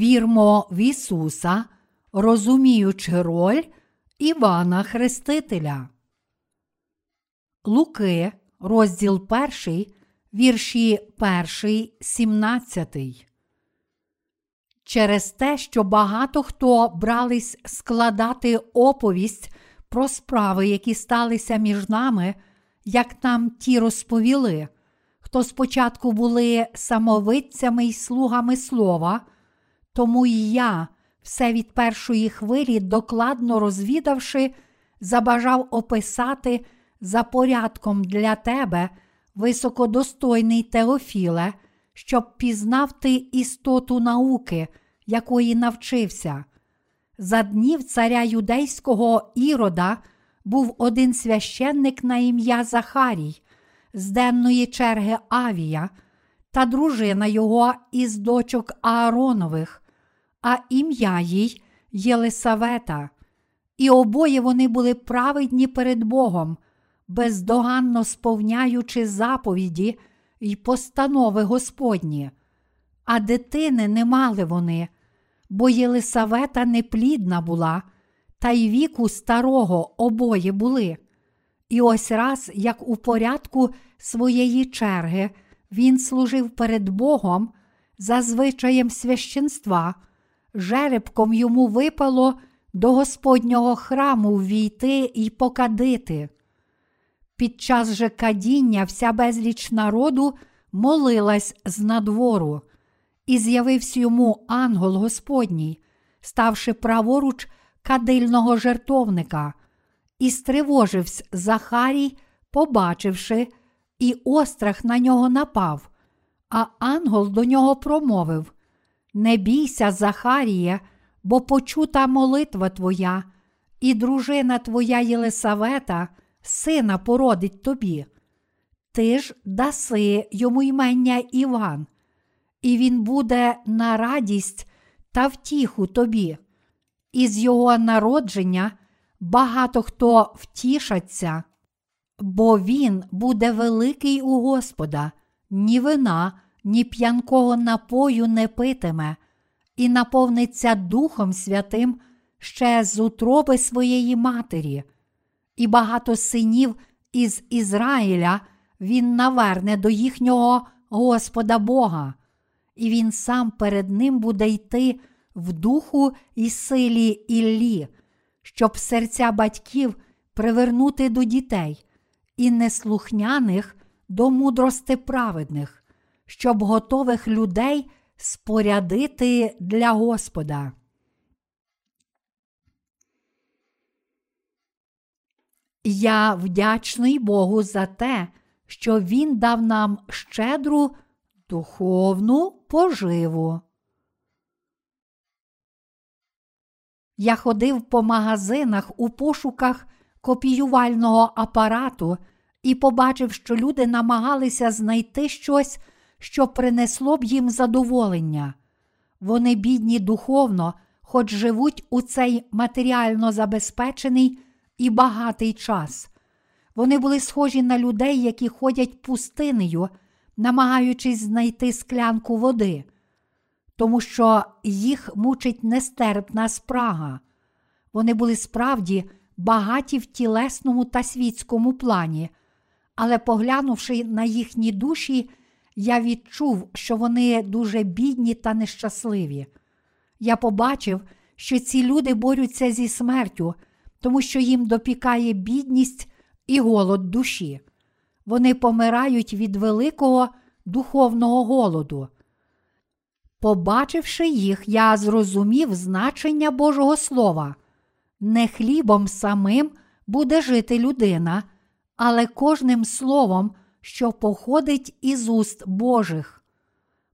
Вірмо в Ісуса, розуміючи роль Івана Хрестителя. Луки, розділ 1, вірші 1, 17. Через те, що багато хто брались складати оповість про справи, які сталися між нами, як нам ті розповіли, хто спочатку були самовидцями й слугами слова, тому і я, все від першої хвилі, докладно розвідавши, забажав описати за порядком для тебе, високодостойний Теофіле, щоб пізнав ти істоту науки, якої навчився. За днів царя юдейського ірода був один священник на ім'я Захарій, з денної черги Авія, та дружина його із дочок Ааронових, а ім'я їй Єлисавета. І обоє вони були праведні перед Богом, бездоганно сповняючи заповіді й постанови Господні. А дитини не мали вони, бо Єлисавета неплідна була, та й віку старого обоє були. І ось раз, як у порядку своєї черги, він служив перед Богом за звичаєм священства, жеребком йому випало до Господнього храму ввійти і покадити. Під час же кадіння вся безліч народу молилась з надвору, і з'явився йому ангел Господній, ставши праворуч кадильного жертовника, і стривожився Захарій, побачивши, і острах на нього напав. А ангел до нього промовив: Не бійся, Захаріє, бо почута молитва твоя, і дружина твоя Єлисавета, сина породить тобі. Ти ж даси йому ймення Іван, і він буде на радість та втіху тобі. Із його народження багато хто втішаться, бо він буде великий у Господа, ні вина, ні п'янкого напою не питиме, і наповниться Духом Святим ще з утроби своєї матері, і багато синів із Ізраїля він наверне до їхнього Господа Бога, і він сам перед ним буде йти в духу і силі Іллі, щоб серця батьків привернути до дітей і неслухняних до мудрости праведних, щоб готових людей спорядити для Господа. Я вдячний Богу за те, що Він дав нам щедру духовну поживу. Я ходив по магазинах у пошуках копіювального апарату і побачив, що люди намагалися знайти щось, що принесло б їм задоволення. Вони бідні духовно, хоч живуть у цей матеріально забезпечений і багатий час. Вони були схожі на людей, які ходять пустинею, намагаючись знайти склянку води, тому що їх мучить нестерпна спрага. Вони були справді багаті в тілесному та світському плані, але поглянувши на їхні душі, я відчув, що вони дуже бідні та нещасливі. Я побачив, що ці люди борються зі смертю, тому що їм допікає бідність і голод душі. Вони помирають від великого духовного голоду. Побачивши їх, я зрозумів значення Божого Слова. Не хлібом самим буде жити людина, але кожним словом, що походить із уст Божих.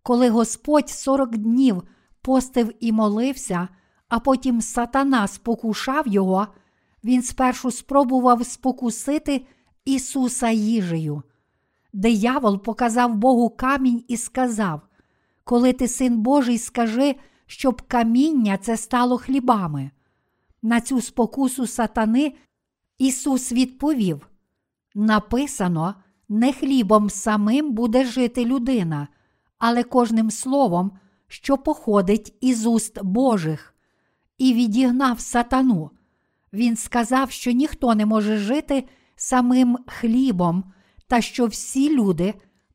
Коли Господь сорок днів постив і молився, а потім сатана спокушав його, він спершу спробував спокусити Ісуса їжею. Диявол показав Богу камінь і сказав: Коли ти син Божий, скажи, щоб каміння це стало хлібами. На цю спокусу сатани Ісус відповів: Написано, не хлібом самим буде жити людина, але кожним словом, що походить із уст Божих, і відігнав сатану. Він сказав, що ніхто не може жити самим хлібом, та що всі люди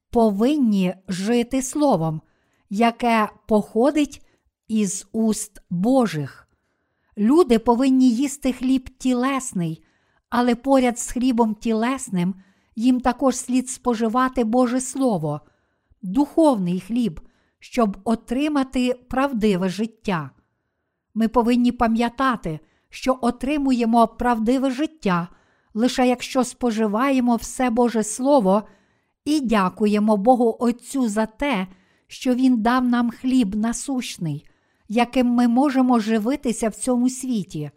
повинні жити словом, яке походить із уст Божих. Люди повинні їсти хліб тілесний, але поряд з хлібом тілесним їм також слід споживати Боже Слово, духовний хліб, щоб отримати правдиве життя. Ми повинні пам'ятати, що отримуємо правдиве життя лише якщо споживаємо все Боже Слово і дякуємо Богу Отцю за те, що Він дав нам хліб насущний, яким ми можемо живитися в цьому світі.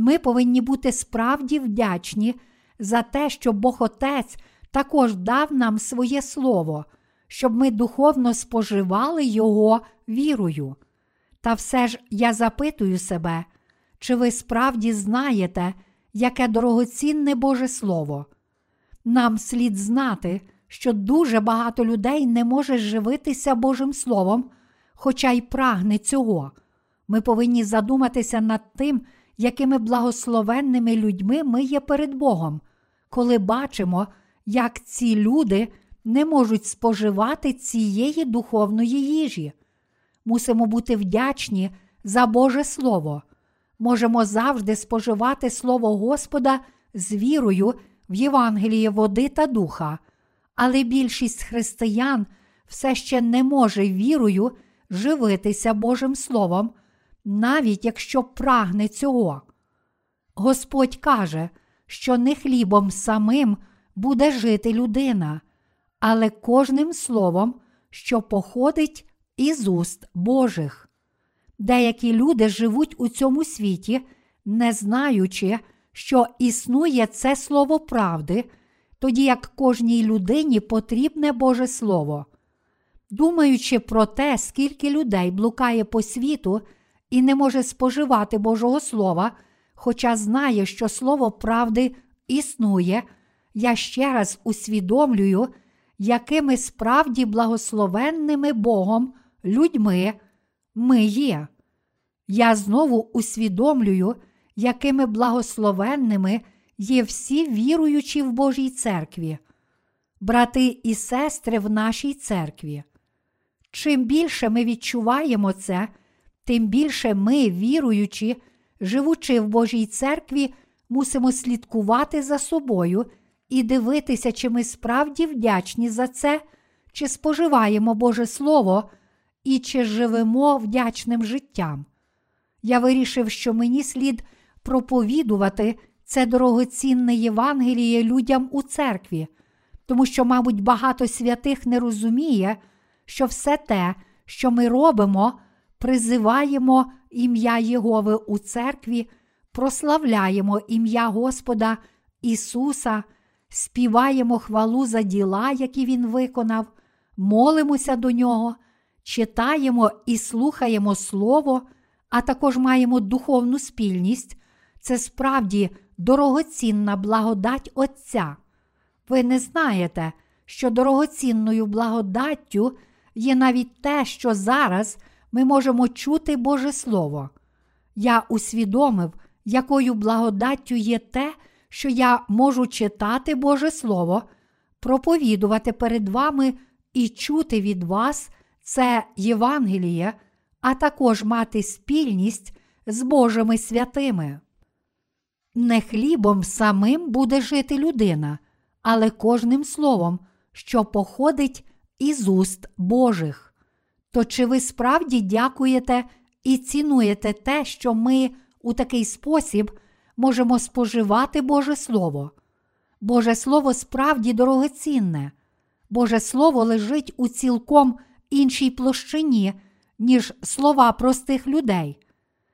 Ми повинні бути справді вдячні за те, що Бог Отець також дав нам своє Слово, щоб ми духовно споживали Його вірою. Та все ж я запитую себе, чи ви справді знаєте, яке дорогоцінне Боже Слово? Нам слід знати, що дуже багато людей не може живитися Божим Словом, хоча й прагне цього. Ми повинні задуматися над тим, якими благословенними людьми ми є перед Богом, коли бачимо, як ці люди не можуть споживати цієї духовної їжі. Мусимо бути вдячні за Боже Слово. Можемо завжди споживати Слово Господа з вірою в Євангеліє води та духа, але більшість християн все ще не може вірою живитися Божим Словом, навіть якщо прагне цього. Господь каже, що не хлібом самим буде жити людина, але кожним словом, що походить із уст Божих. Деякі люди живуть у цьому світі, не знаючи, що існує це слово правди, тоді як кожній людині потрібне Боже Слово. Думаючи про те, скільки людей блукає по світу і не може споживати Божого Слова, хоча знає, що Слово правди існує, я ще раз усвідомлюю, якими справді благословенними Богом людьми ми є. Я знову усвідомлюю, якими благословенними є всі віруючі в Божій церкві, брати і сестри в нашій церкві. Чим більше ми відчуваємо це, тим більше ми, віруючи, живучи в Божій церкві, мусимо слідкувати за собою і дивитися, чи ми справді вдячні за це, чи споживаємо Боже Слово і чи живемо вдячним життям. Я вирішив, що мені слід проповідувати це дорогоцінне Євангеліє людям у церкві, тому що, мабуть, багато святих не розуміє, що все те, що ми робимо, призиваємо ім'я Єгови у церкві, прославляємо ім'я Господа Ісуса, співаємо хвалу за діла, які Він виконав, молимося до Нього, читаємо і слухаємо Слово, а також маємо духовну спільність. Це справді дорогоцінна благодать Отця. Ви не знаєте, що дорогоцінною благодаттю є навіть те, що зараз ми можемо чути Боже Слово. Я усвідомив, якою благодаттю є те, що я можу читати Боже Слово, проповідувати перед вами і чути від вас це Євангеліє, а також мати спільність з Божими святими. Не хлібом самим буде жити людина, але кожним словом, що походить із уст Божих. То чи ви справді дякуєте і цінуєте те, що ми у такий спосіб можемо споживати Боже Слово? Боже Слово справді дорогоцінне, Боже Слово лежить у цілком іншій площині, ніж слова простих людей.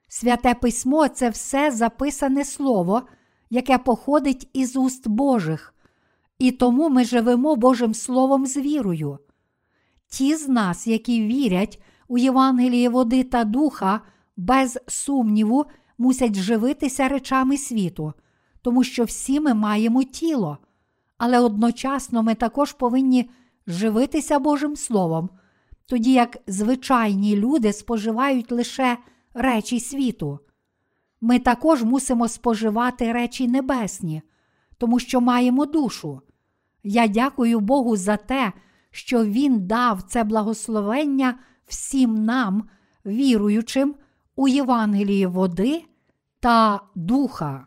Святе письмо це все записане слово, яке походить із уст Божих, і тому ми живемо Божим Словом з вірою. Ті з нас, які вірять у Євангеліє води та духа, без сумніву, мусять живитися речами світу, тому що всі ми маємо тіло, але одночасно ми також повинні живитися Божим Словом, тоді як звичайні люди споживають лише речі світу. Ми також мусимо споживати речі небесні, тому що маємо душу. Я дякую Богу за те, Він дав це благословення всім нам, віруючим у Євангелії води та духа.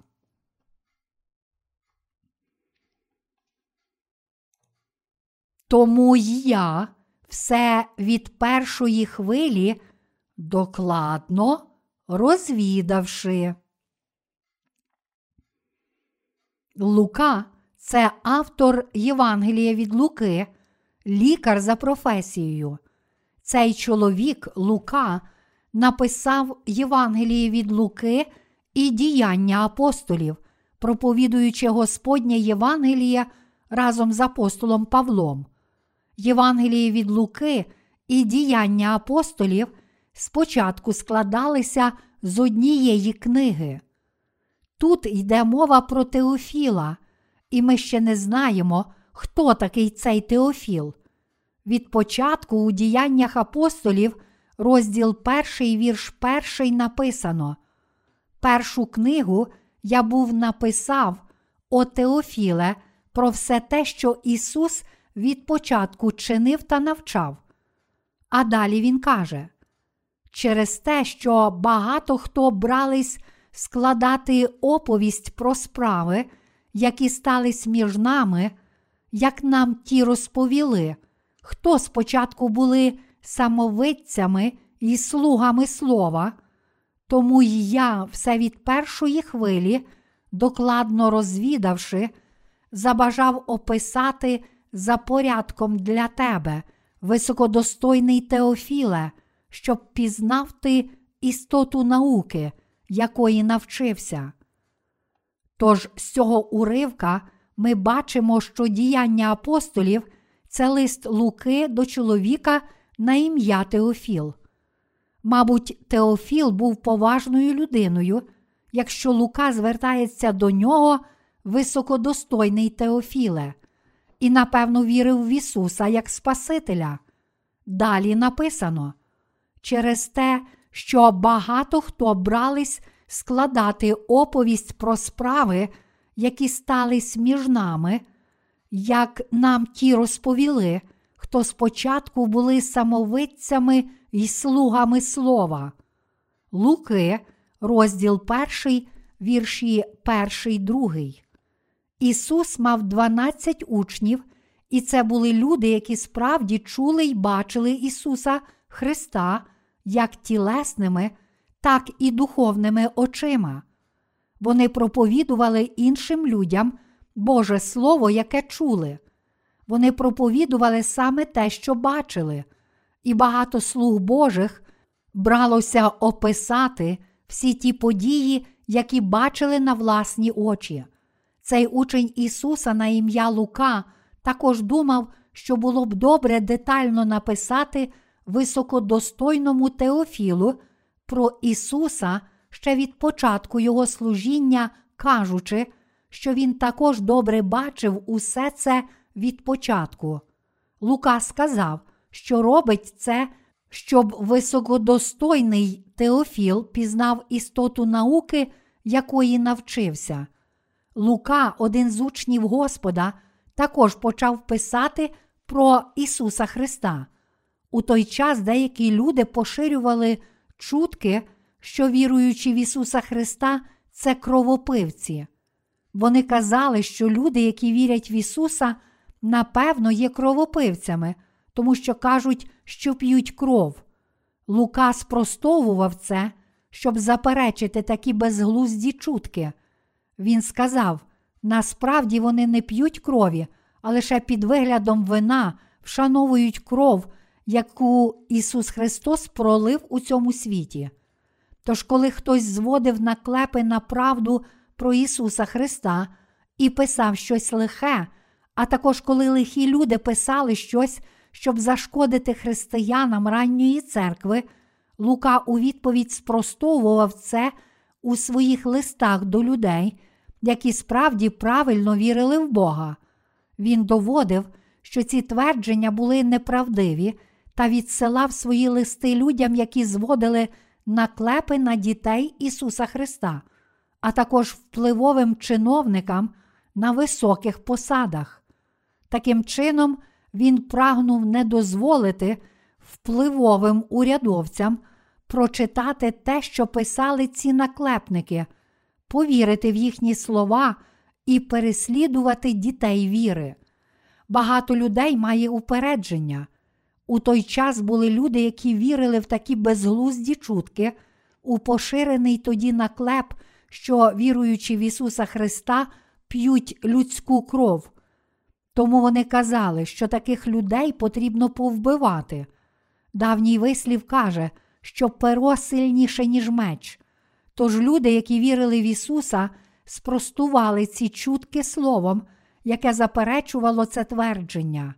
Тому я все від першої хвилі докладно розвідавши. Лука це автор Євангелія від Луки, лікар за професією. Цей чоловік Лука написав Євангеліє від Луки і діяння апостолів, проповідуючи Господнє Євангеліє разом з апостолом Павлом. Євангеліє від Луки і діяння апостолів спочатку складалися з однієї книги. Тут йде мова про Теофіла, і ми ще не знаємо, хто такий цей Теофіл. Від початку у діяннях апостолів, розділ перший вірш перший написано: Першу книгу я був написав, о Теофіле, про все те, що Ісус від початку чинив та навчав. А далі Він каже: через те, що багато хто брались складати оповість про справи, які стались між нами, як нам ті розповіли, хто спочатку були самовидцями і слугами слова, тому й я все від першої хвилі, докладно розвідавши, забажав описати за порядком для тебе, високодостойний Теофіле, щоб пізнав ти істоту науки, якої навчився. Тож з цього уривка ми бачимо, що діяння апостолів це лист Луки до чоловіка на ім'я Теофіл. Мабуть, Теофіл був поважною людиною, якщо Лука звертається до нього високодостойний Теофіле, і, напевно, вірив в Ісуса як Спасителя. Далі написано через те, що багато хто брались складати оповість про справи, які стались між нами, як нам ті розповіли, хто спочатку були самовидцями і слугами слова. Луки, розділ перший, вірші перший, другий. Ісус мав 12 учнів, і це були люди, які справді чули й бачили Ісуса Христа як тілесними, так і духовними очима. Вони проповідували іншим людям Боже Слово, яке чули. Вони проповідували саме те, що бачили, і багато слуг Божих бралося описати всі ті події, які бачили на власні очі. Цей учень Ісуса на ім'я Лука також думав, що було б добре детально написати високодостойному Теофілу про Ісуса ще від початку Його служіння, кажучи, що Він також добре бачив усе це від початку. Лука сказав, що робить це, щоб високодостойний Теофіл пізнав істоту науки, якої навчився. Лука, один з учнів Господа, також почав писати про Ісуса Христа. У той час деякі люди поширювали чутки, що віруючи в Ісуса Христа, це кровопивці. Вони казали, що люди, які вірять в Ісуса, напевно, є кровопивцями, тому що кажуть, що п'ють кров. Лука спростовував це, щоб заперечити такі безглузді чутки. Він сказав: насправді вони не п'ють крові, а лише під виглядом вина вшановують кров, яку Ісус Христос пролив у цьому світі. Тож, коли хтось зводив наклепи на правду про Ісуса Христа і писав щось лихе, а також коли лихі люди писали щось, щоб зашкодити християнам ранньої церкви, Лука у відповідь спростовував це у своїх листах до людей, які справді правильно вірили в Бога. Він доводив, що ці твердження були неправдиві та відсилав свої листи людям, які зводили наклепи на дітей Ісуса Христа, а також впливовим чиновникам на високих посадах. Таким чином, він прагнув не дозволити впливовим урядовцям прочитати те, що писали ці наклепники, повірити в їхні слова і переслідувати дітей віри. Багато людей має упередження. У той час були люди, які вірили в такі безглузді чутки, у поширений тоді наклеп, що, віруючи в Ісуса Христа, п'ють людську кров. Тому вони казали, що таких людей потрібно повбивати. Давній вислів каже, що перо сильніше, ніж меч. Тож люди, які вірили в Ісуса, спростували ці чутки словом, яке заперечувало це твердження.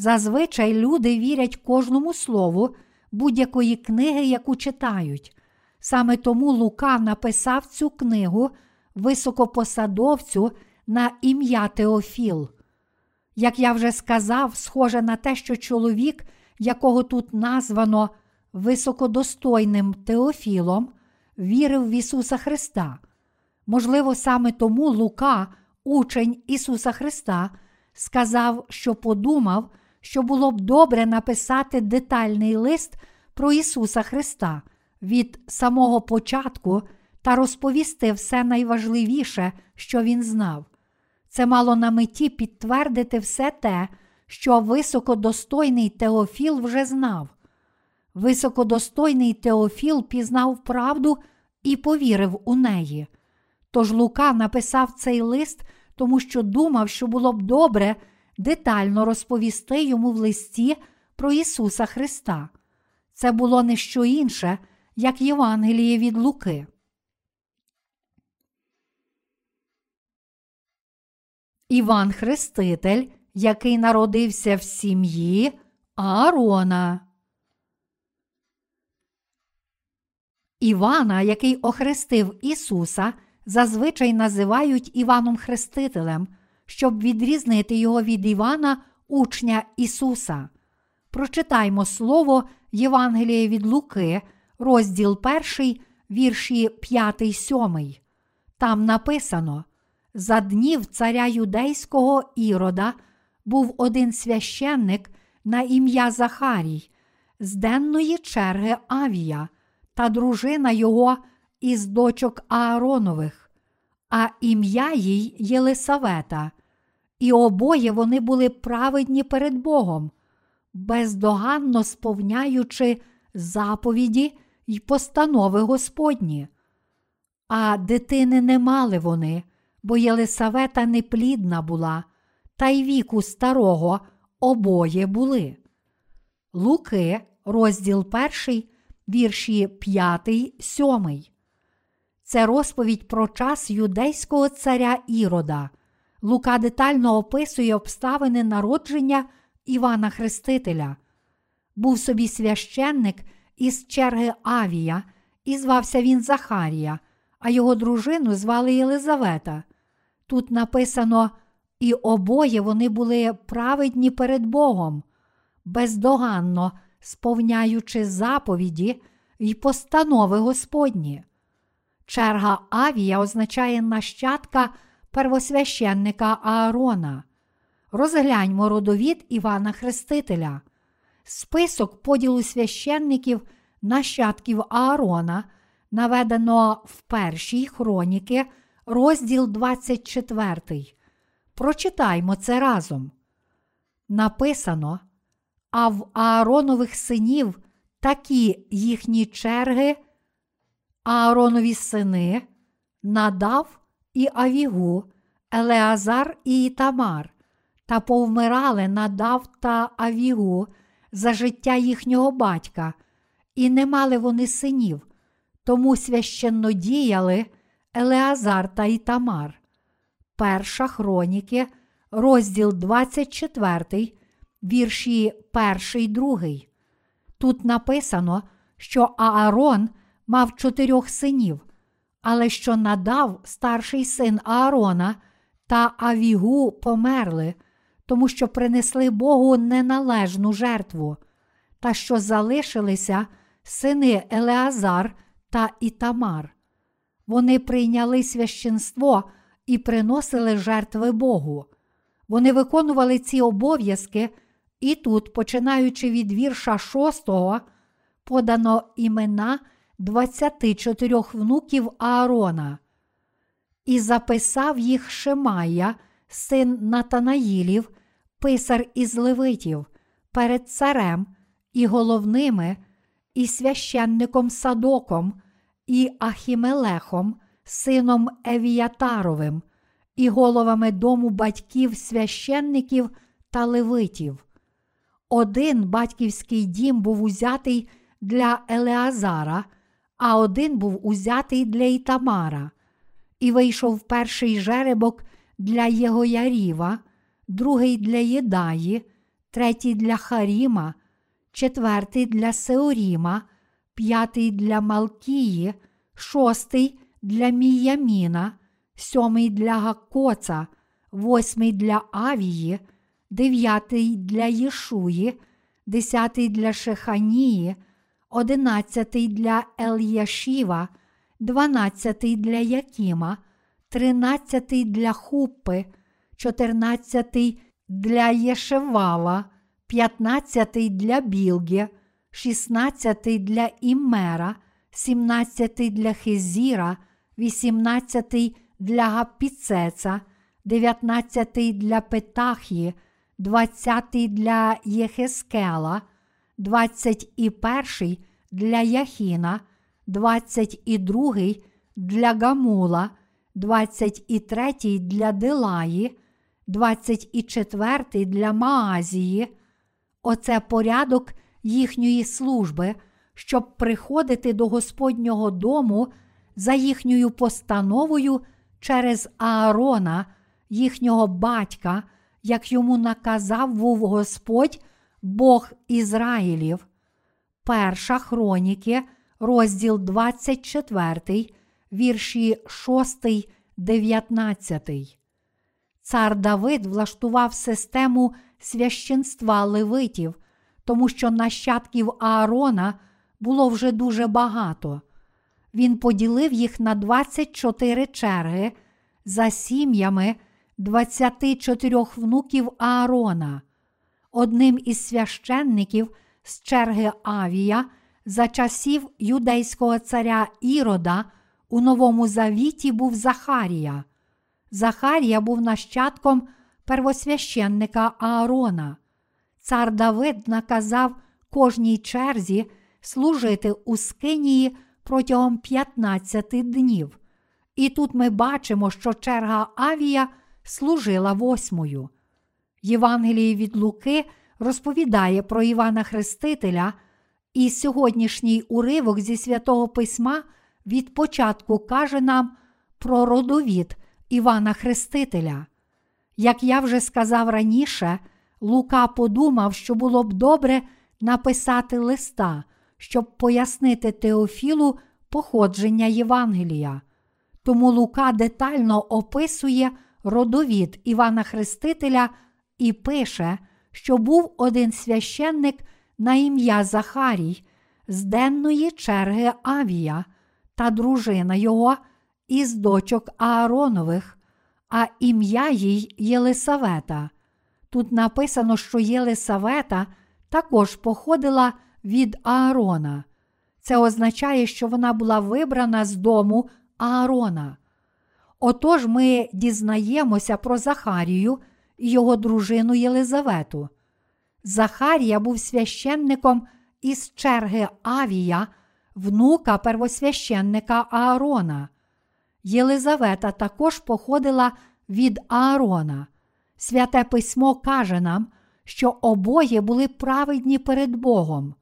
Зазвичай люди вірять кожному слову будь-якої книги, яку читають. Саме тому Лука написав цю книгу високопосадовцю на ім'я Теофіл. Як я вже сказав, схоже на те, що чоловік, якого тут названо високодостойним Теофілом, вірив в Ісуса Христа. Можливо, саме тому Лука, учень Ісуса Христа, сказав, що подумав, що було б добре написати детальний лист про Ісуса Христа від самого початку та розповісти все найважливіше, що він знав. Це мало на меті підтвердити все те, що високодостойний Теофіл вже знав. Високодостойний Теофіл пізнав правду і повірив у неї. Тож Лука написав цей лист, тому що думав, що було б добре детально розповісти йому в листі про Ісуса Христа. Це було не що інше, як Євангеліє від Луки. Іван Хреститель, який народився в сім'ї Аарона. Івана, який охрестив Ісуса, зазвичай називають Іваном Хрестителем, щоб відрізнити його від Івана, учня Ісуса. Прочитаймо слово Євангелія від Луки, розділ 1, вірші 5, 7. Там написано: За днів царя юдейського Ірода був один священник на ім'я Захарій, з денної черги Авія та дружина його із дочок Ааронових, а ім'я їй Єлисавета, і обоє вони були праведні перед Богом, бездоганно сповняючи заповіді й постанови Господні. А дитини не мали вони, бо Єлисавета неплідна була, та й віку старого обоє були. Луки, розділ перший, вірші 5, 7. Це розповідь про час юдейського царя Ірода. Лука детально описує обставини народження Івана Хрестителя. Був собі священник із черги Авія, і звався він Захарія, а його дружину звали Єлизавета. Тут написано, і обоє вони були праведні перед Богом, бездоганно сповняючи заповіді й постанови Господні. Черга Авія означає нащадка первосвященника Аарона. Розгляньмо родовід Івана Хрестителя. Список поділу священників нащадків Аарона наведено в першій хроніки, розділ 24. Прочитаймо це разом. Написано, а в Ааронових синів такі їхні черги, Ааронові сини, Надав і Авігу, Елеазар і Ітамар, та повмирали Надав та Авігу за життя їхнього батька, і не мали вони синів, тому священно діяли Елеазар та Ітамар. Перша хроніки, розділ 24, вірші 1, 2. Тут написано, що Аарон мав чотирьох синів, але що надав старший син Аарона та Авігу померли, тому що принесли Богу неналежну жертву. та що залишилися сини Елеазар та Ітамар. Вони прийняли священство і приносили жертви Богу. Вони виконували ці обов'язки, і тут, починаючи від вірша 6, подано імена 24 внуків Аарона. І записав їх Шемая, син Натанаїлів, писар із Левитів, перед царем і головними, і священником Садоком, і Ахімелехом, сином Евіятаровим, і головами дому батьків священників та левитів. Один батьківський дім був узятий для Елеазара, а один був узятий для Ітамара. І вийшов перший жеребок для Єгояріва, другий для Єдаї, третій для Харіма, четвертий для Сеоріма, п'ятий для Малкії, шостий для Міяміна, сьомий для Гакоца, восьмий для Авії, дев'ятий для Єшуї, десятий для Шеханії, одинадцятий для Ельяшіва, дванадцятий для Якіма, тринадцятий для Хуппи, чотирнадцятий для Єшевала, п'ятнадцятий для Білгі, шістнадцятий для Іммера, сімнадцятий для Хезіра, вісімнадцятий для Гаппіцеца, дев'ятнадцятий для Петахії, двадцятий для Єхескела, двадцять і перший для Яхіна, двадцять і другий для Гамула, двадцять і третій для Дилаї, двадцять і четвертий для Маазії. Оце порядок їхньої служби, щоб приходити до Господнього дому за їхньою постановою через Аарона, їхнього батька, як йому наказав був Господь, Бог Ізраїлів. Перша хроніки, розділ 24, вірші 6, 19. Цар Давид влаштував систему священства левитів, тому що нащадків Аарона було вже дуже багато. Він поділив їх на 24 черги за сім'ями 24 внуків Аарона. Одним із священників з черги Авія за часів юдейського царя Ірода у Новому Завіті був Захарія. Захарія був нащадком первосвященника Аарона. Цар Давид наказав кожній черзі служити у Скинії протягом 15 днів. І тут ми бачимо, що черга Авія служила восьмою. Євангеліє від Луки розповідає про Івана Хрестителя, і сьогоднішній уривок зі святого Письма від початку каже нам про родовід Івана Хрестителя. Як я вже сказав раніше, Лука подумав, що було б добре написати листа, щоб пояснити Теофілу походження Євангелія. Тому Лука детально описує родовід Івана Хрестителя і пише, що був один священник на ім'я Захарій з денної черги Авія та дружина його із дочок Ааронових, а ім'я їй Єлисавета. Тут написано, що Єлисавета також походила від Аарона. Це означає, що вона була вибрана з дому Аарона. Отож ми дізнаємося про Захарію його дружину Єлизавету. Захарія був священником із черги Авія, внука первосвященника Аарона. Єлизавета також походила від Аарона. Святе письмо каже нам, що обоє були праведні перед Богом.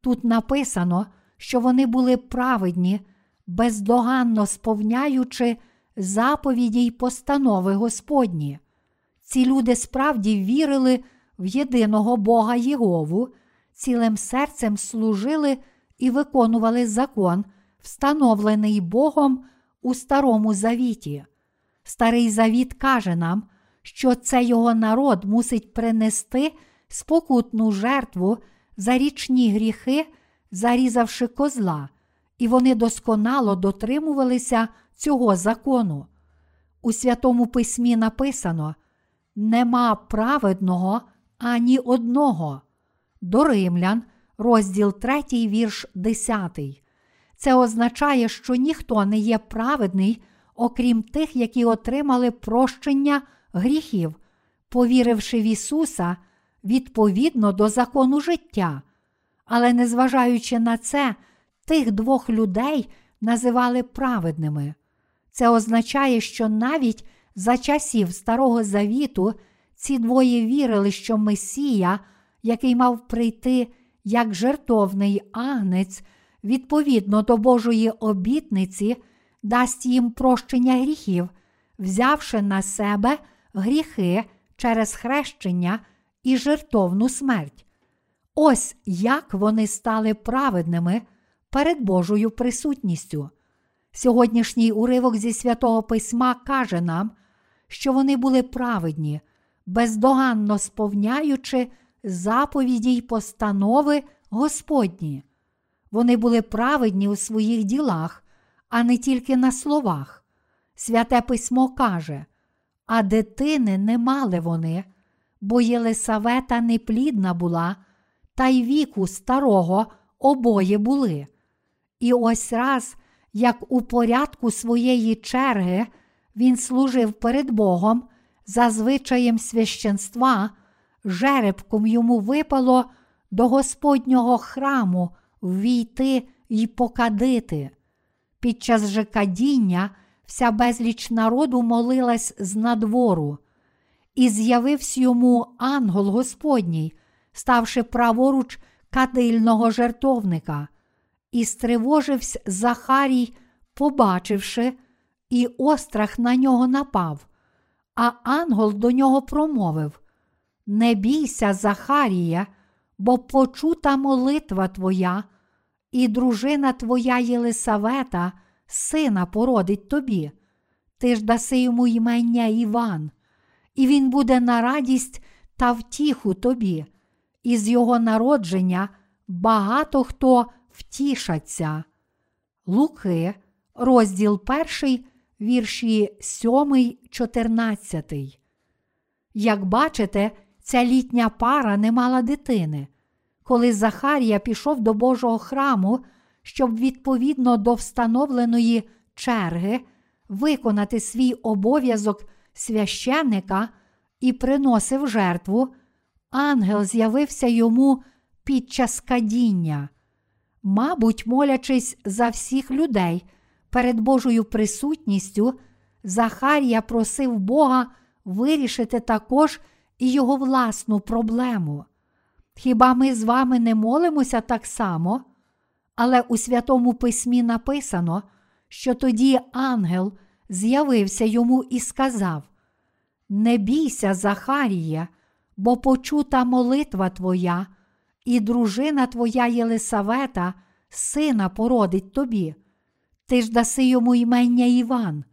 Тут написано, що вони були праведні, бездоганно сповняючи заповіді й постанови Господні. Ці люди справді вірили в єдиного Бога Єгову, цілим серцем служили і виконували закон, встановлений Богом у Старому Завіті. Старий Завіт каже нам, що це його народ мусить принести спокутну жертву за річні гріхи, зарізавши козла, і вони досконало дотримувалися цього закону. У Святому Письмі написано: Нема праведного ані одного. До Римлян, розділ 3, вірш 10. Це означає, що ніхто не є праведний, окрім тих, які отримали прощення гріхів, повіривши в Ісуса відповідно до закону життя. Але незважаючи на це, тих двох людей називали праведними. Це означає, що навіть за часів Старого Завіту ці двоє вірили, що Месія, який мав прийти як жертовний агнець, відповідно до Божої обітниці, дасть їм прощення гріхів, взявши на себе гріхи через хрещення і жертовну смерть. Ось як вони стали праведними перед Божою присутністю. Сьогоднішній уривок зі святого Письма каже нам, що вони були праведні, бездоганно сповняючи заповіді й постанови Господні. Вони були праведні у своїх ділах, а не тільки на словах. Святе письмо каже, а дитини не мали вони, бо Єлисавета неплідна була, та й віку старого обоє були. І ось раз, як у порядку своєї черги, він служив перед Богом за звичаєм священства, жеребком йому випало до Господнього храму ввійти й покадити. Під час же кадіння вся безліч народу молилась з надвору, і з'явився йому ангел Господній, ставши праворуч кадильного жертовника, і стривожився Захарій, побачивши, і острах на нього напав. А ангел до нього промовив: Не бійся, Захарія, бо почута молитва твоя, і дружина твоя Єлисавета, сина породить тобі. Ти ж даси йому імення Іван, і він буде на радість та втіху тобі, і з його народження багато хто втішаться. Луки, розділ 1, вірші 7, 14. Як бачите, ця літня пара не мала дитини. Коли Захарія пішов до Божого храму, щоб відповідно до встановленої черги виконати свій обов'язок священника і приносив жертву, ангел з'явився йому під час кадіння. Мабуть, молячись за всіх людей перед Божою присутністю, Захарія просив Бога вирішити також і його власну проблему. Хіба ми з вами не молимося так само? Але у Святому Письмі написано, що тоді ангел з'явився йому і сказав: Не бійся, Захарія, бо почута молитва твоя, і дружина твоя Єлисавета, сина породить тобі. Ти ж даси йому імення Іван,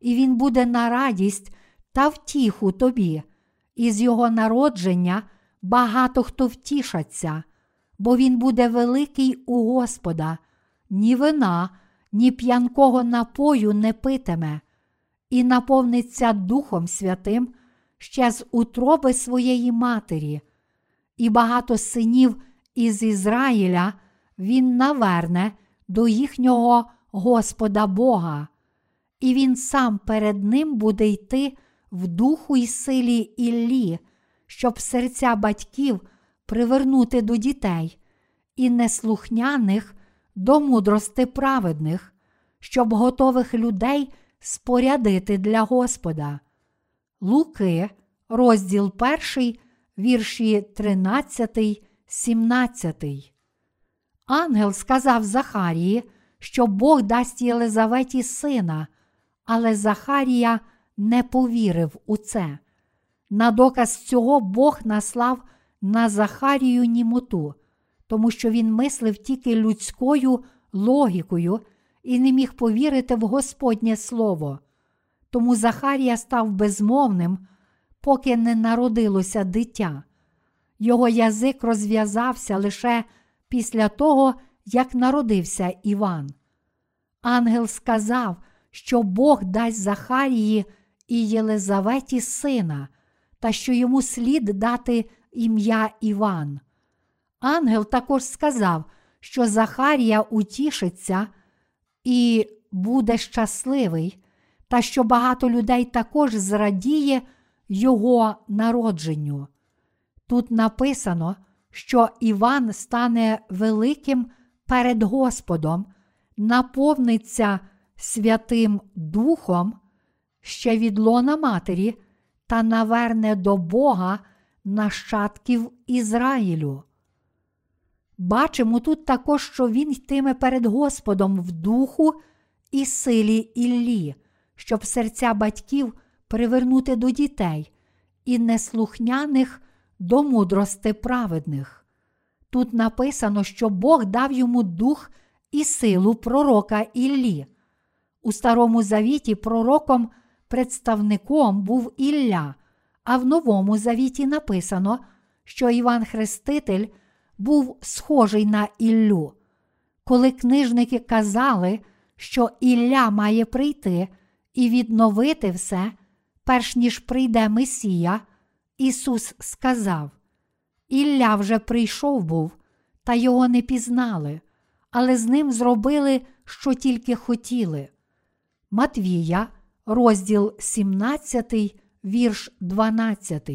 і він буде на радість та втіху тобі, і з його народження багато хто втішаться, бо він буде великий у Господа, ні вина, ні п'янкого напою не питиме, і наповниться Духом Святим ще з утроби своєї матері, і багато синів із Ізраїля він наверне до їхнього Господа Бога, і він сам перед ним буде йти в духу й силі Іллі, щоб серця батьків привернути до дітей і неслухняних до мудрости праведних, щоб готових людей спорядити для Господа. Луки, розділ 1, вірші 13, 17. Ангел сказав Захарії, що Бог дасть Єлизаветі сина, але Захарія не повірив у це. На доказ цього Бог наслав на Захарію німоту, тому що він мислив тільки людською логікою і не міг повірити в Господнє Слово. Тому Захарія став безмовним, поки не народилося дитя. Його язик розв'язався лише після того, як народився Іван. Ангел сказав, що Бог дасть Захарії і Єлизаветі сина, та що йому слід дати ім'я Іван. Ангел також сказав, що Захарія утішиться і буде щасливий, та що багато людей також зрадіє його народженню. Тут написано, що Іван стане великим перед Господом, наповниться Святим Духом ще від лона матері та наверне до Бога нащадків Ізраїлю. Бачимо тут також, що він йтиме перед Господом в духу і силі Іллі, щоб серця батьків привернути до дітей і неслухняних до мудрости праведних. Тут написано, що Бог дав йому дух і силу пророка Іллі. У Старому Завіті пророком представником був Ілля, а в Новому Завіті написано, що Іван Хреститель був схожий на Іллю. Коли книжники казали, що Ілля має прийти і відновити все, перш ніж прийде Месія, Ісус сказав: Ілля вже прийшов був, та його не пізнали, але з ним зробили, що тільки хотіли. Матвія, розділ 17, вірш 12.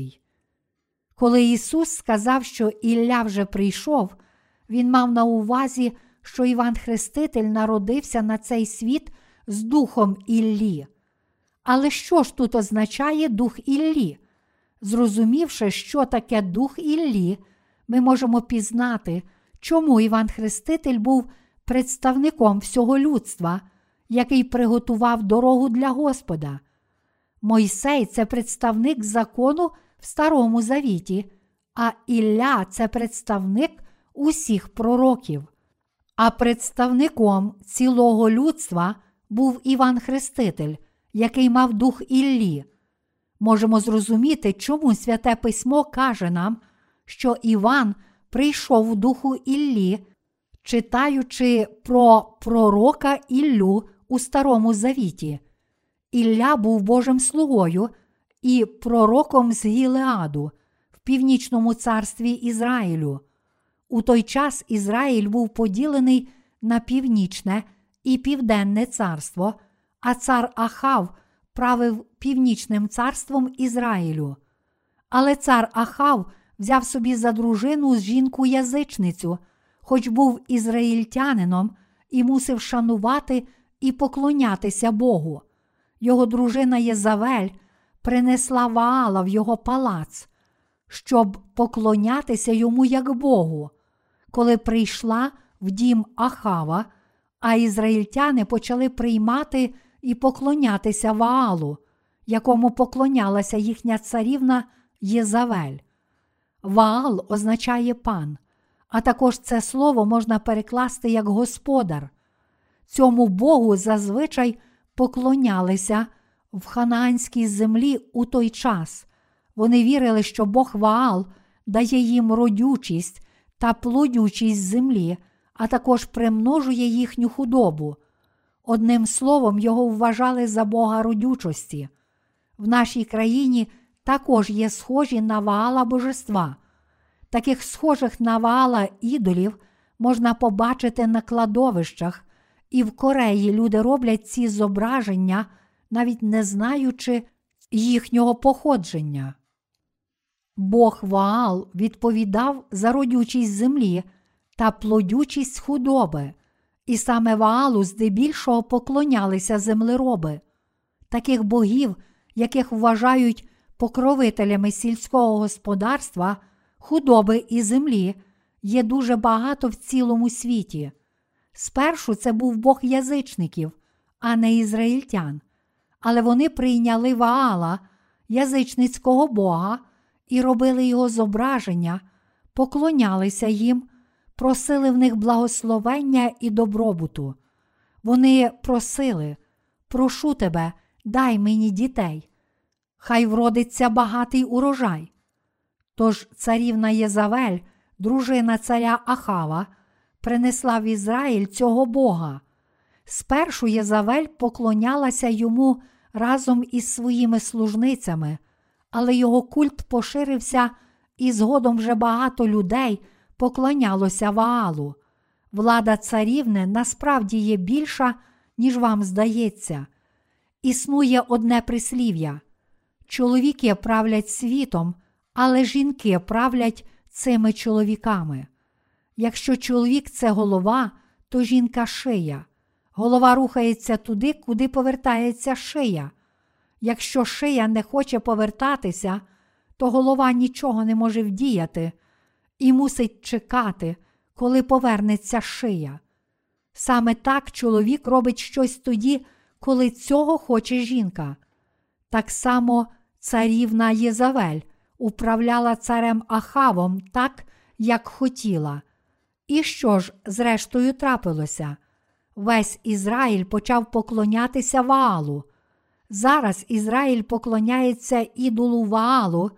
Коли Ісус сказав, що Ілля вже прийшов, Він мав на увазі, що Іван Хреститель народився на цей світ з духом Іллі. Але що ж тут означає дух Іллі? Зрозумівши, що таке дух Іллі, ми можемо пізнати, чому Іван Хреститель був представником всього людства, який приготував дорогу для Господа. Мойсей це представник закону в Старому Завіті, а Ілля це представник усіх пророків. А представником цілого людства був Іван Хреститель, який мав дух Іллі. Можемо зрозуміти, чому Святе Письмо каже нам, що Іван прийшов у духу Іллі, читаючи про пророка Іллю у Старому Завіті. Ілля був Божим слугою і пророком з Гілеаду в північному царстві Ізраїлю. У той час Ізраїль був поділений на північне і південне царство, а цар Ахав правив північним царством Ізраїлю. Але цар Ахав взяв собі за дружину жінку язичницю, хоч був ізраїльтянином і мусив шанувати і поклонятися Богу. Його дружина Єзавель принесла Ваала в його палац, щоб поклонятися йому як Богу. Коли прийшла в дім Ахава, а ізраїльтяни почали приймати і поклонятися Ваалу, якому поклонялася їхня царівна Єзавель. Ваал означає пан, а також це слово можна перекласти як господар. Цьому Богу зазвичай поклонялися в ханаанській землі у той час. Вони вірили, що Бог Ваал дає їм родючість та плодючість землі, а також примножує їхню худобу. Одним словом, його вважали за Бога родючості. В нашій країні також є схожі на Ваала божества. Таких схожих на Ваала ідолів можна побачити на кладовищах, і в Кореї люди роблять ці зображення, навіть не знаючи їхнього походження. Бог Ваал відповідав за родючість землі та плодючість худоби, і саме Ваалу здебільшого поклонялися землероби, таких богів, яких вважають покровителями сільського господарства, худоби і землі, є дуже багато в цілому світі. Спершу це був Бог язичників, а не ізраїльтян, але вони прийняли Ваала, язичницького Бога, і робили його зображення, поклонялися їм, просили в них благословення і добробуту. Вони просили, прошу тебе, дай мені дітей, хай вродиться багатий урожай. Тож царівна Єзавель, дружина царя Ахава, принесла в Ізраїль цього Бога. Спершу Єзавель поклонялася йому разом із своїми служницями, але його культ поширився, і згодом вже багато людей поклонялося Ваалу. Влада царівни насправді є більша, ніж вам здається. Існує одне прислів'я: чоловіки правлять світом, але жінки правлять цими чоловіками. Якщо чоловік це голова, то жінка шия. Голова рухається туди, куди повертається шия. Якщо шия не хоче повертатися, то голова нічого не може вдіяти і мусить чекати, коли повернеться шия. Саме так чоловік робить щось тоді, коли цього хоче жінка. Так само царівна Єзавель управляла царем Ахавом так, як хотіла. І що ж, зрештою, трапилося? Весь Ізраїль почав поклонятися Ваалу. Зараз Ізраїль поклоняється ідолу Ваалу,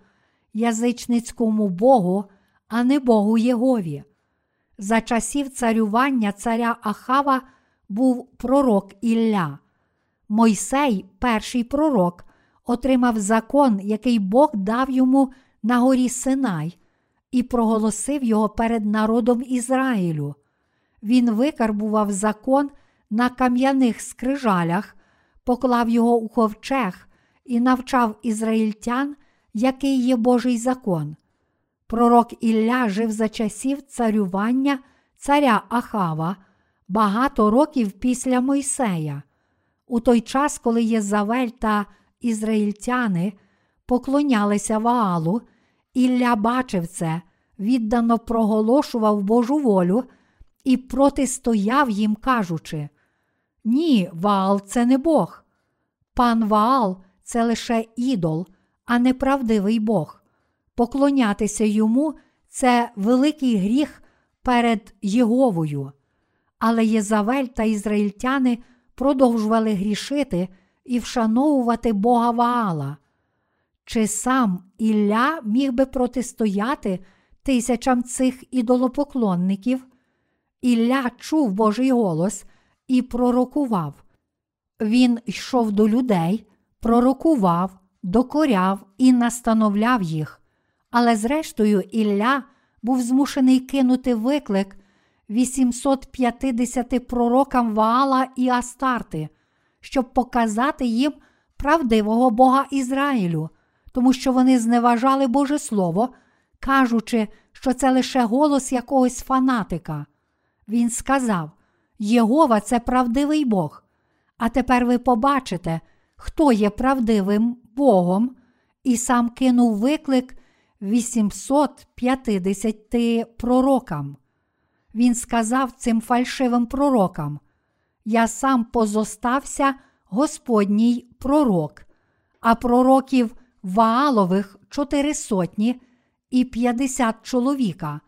язичницькому Богу, а не Богу Єгові. За часів царювання царя Ахава був пророк Ілля. Мойсей, перший пророк, отримав закон, який Бог дав йому на горі Синай, і проголосив його перед народом Ізраїлю. Він викарбував закон на кам'яних скрижалях, поклав його у ковчег і навчав ізраїльтян, який є Божий закон. Пророк Ілля жив за часів царювання царя Ахава багато років після Мойсея. У той час, коли Єзавель та ізраїльтяни поклонялися Ваалу, Ілля бачив це, віддано проголошував Божу волю і протистояв їм, кажучи: Ні, Ваал це не Бог. Пан Ваал це лише ідол, а не правдивий Бог. Поклонятися йому це великий гріх перед Єговою. Але Єзавель та ізраїльтяни продовжували грішити і вшановувати Бога Ваала. Чи сам Ілля міг би протистояти тисячам цих ідолопоклонників? Ілля чув Божий голос і пророкував. Він йшов до людей, пророкував, докоряв і настановляв їх. Але зрештою Ілля був змушений кинути виклик 850 пророкам Ваала і Астарти, щоб показати їм правдивого Бога Ізраїлю, тому що вони зневажали Боже Слово, кажучи, що це лише голос якогось фанатика. Він сказав: Єгова це правдивий Бог. А тепер ви побачите, хто є правдивим Богом, і сам кинув виклик 850 пророкам. Він сказав цим фальшивим пророкам: Я сам позостався Господній пророк, а пророків Ваалових чотири сотні і п'ятдесят чоловіка,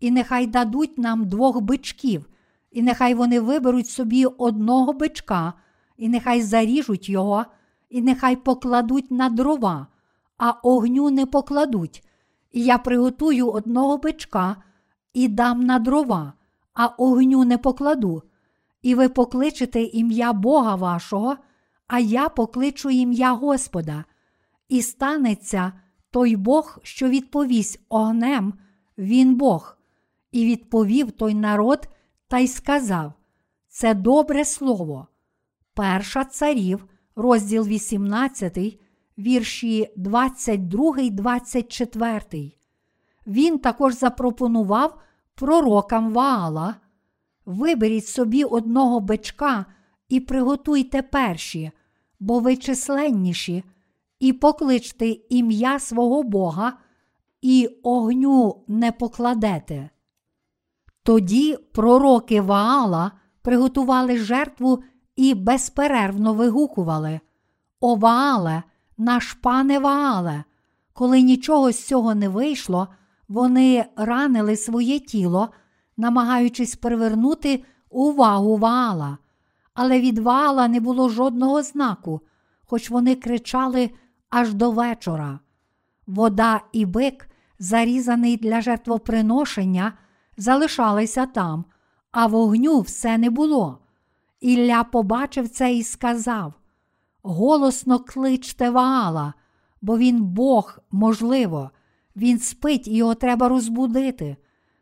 і нехай дадуть нам двох бичків, і нехай вони виберуть собі одного бичка, і нехай заріжуть його, і нехай покладуть на дрова, а огню не покладуть. Я приготую одного бичка і дам на дрова, а огню не покладу. І ви покличете ім'я Бога вашого, а я покличу ім'я Господа, і станеться той Бог, що відповість огнем, він Бог. І відповів той народ та й сказав: Це добре слово. Перша царів, розділ 18, вірші 22, 24. Він також запропонував пророкам Ваала. Виберіть собі одного бичка і приготуйте перші, бо ви численніші, і покличте ім'я свого Бога, і огню не покладете. Тоді пророки Ваала приготували жертву і безперервно вигукували О Ваале, наш пане Ваале! Коли нічого з цього не вийшло, вони ранили своє тіло, намагаючись привернути увагу Ваала. Але від Ваала не було жодного знаку, хоч вони кричали аж до вечора. Вода і бик зарізаний для жертвоприношення, залишалися там, а вогню все не було. Ілля побачив це і сказав: Голосно кличте Ваала, бо він Бог, можливо, він спить і його треба розбудити.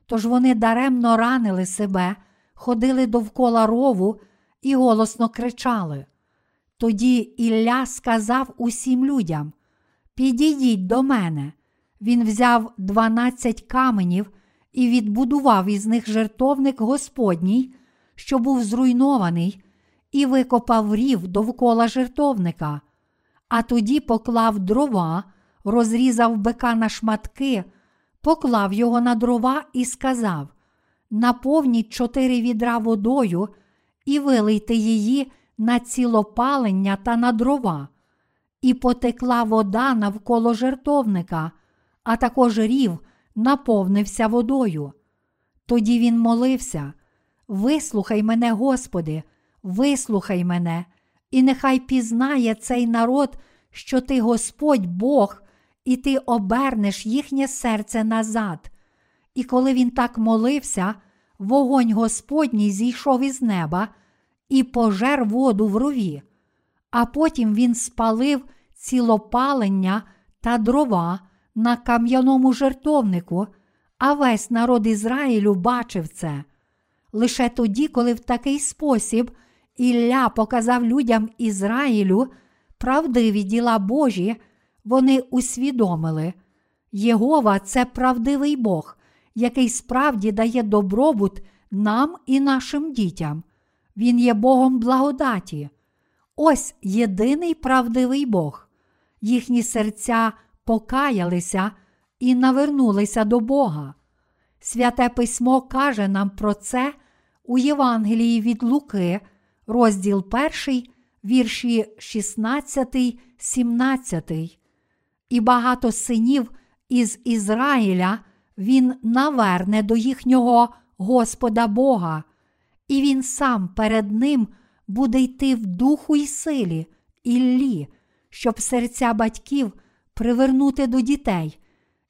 Тож вони даремно ранили себе, ходили довкола рову і голосно кричали. Тоді Ілля сказав усім людям: Підійдіть до мене. Він взяв дванадцять каменів і відбудував із них жертовник Господній, що був зруйнований, і викопав рів довкола жертовника, а тоді поклав дрова, розрізав бика на шматки, поклав його на дрова і сказав: Наповніть чотири відра водою і вилийте її на цілопалення та на дрова, і потекла вода навколо жертовника, а також рів наповнився водою. Тоді він молився: Вислухай мене, Господи, вислухай мене, і нехай пізнає цей народ, що ти Господь Бог, і ти обернеш їхнє серце назад. І коли він так молився, вогонь Господній зійшов із неба і пожер воду в рові, а потім він спалив цілопалення та дрова на кам'яному жертовнику, а весь народ Ізраїлю бачив це. Лише тоді, коли в такий спосіб Ілля показав людям Ізраїлю правдиві діла Божі, вони усвідомили. Єгова це правдивий Бог, який справді дає добробут нам і нашим дітям. Він є Богом благодаті. Ось єдиний правдивий Бог. Їхні серця покаялися і навернулися до Бога. Святе письмо каже нам про це у Євангелії від Луки, розділ 1, вірші 16, 17. І багато синів із Ізраїля він наверне до їхнього Господа Бога, і він сам перед ним буде йти в духу й силі, Іллі, щоб серця батьків привернути до дітей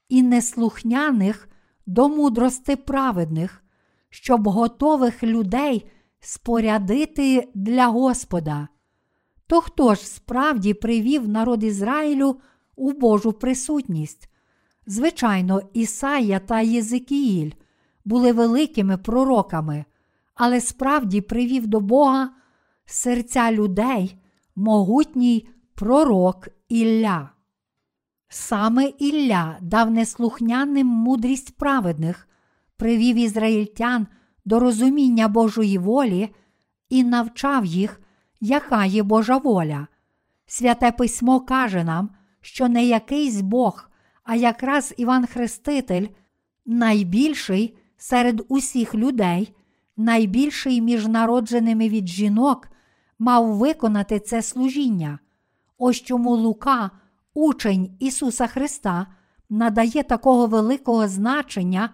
і неслухняних до мудрости праведних, щоб готових людей спорядити для Господа. То хто ж справді привів народ Ізраїлю у Божу присутність? Звичайно, Ісая та Єзикіїль були великими пророками, але справді привів до Бога серця людей, могутній пророк Ілля. Саме Ілля дав неслухняним мудрість праведних, привів ізраїльтян до розуміння Божої волі і навчав їх, яка є Божа воля. Святе письмо каже нам, що не якийсь Бог, а якраз Іван Хреститель, найбільший серед усіх людей, найбільший між народженими від жінок, мав виконати це служіння. Ось чому Лука учень Ісуса Христа надає такого великого значення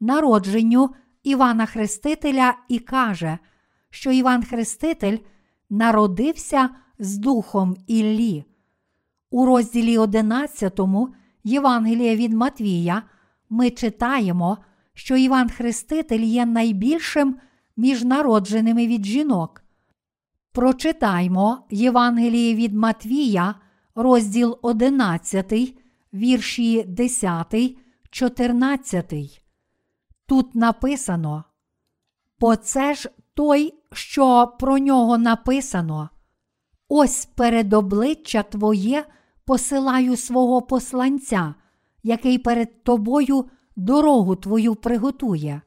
народженню Івана Хрестителя і каже, що Іван Хреститель народився з Духом Іллі. У розділі 11 Євангелія від Матвія ми читаємо, що Іван Хреститель є найбільшим між народженими від жінок. Прочитаймо Євангеліє від Матвія, розділ 11, вірші 10, 14. Тут написано: Бо це ж той, що про нього написано. Ось перед обличчя Твоє посилаю свого посланця, який перед тобою дорогу твою приготує.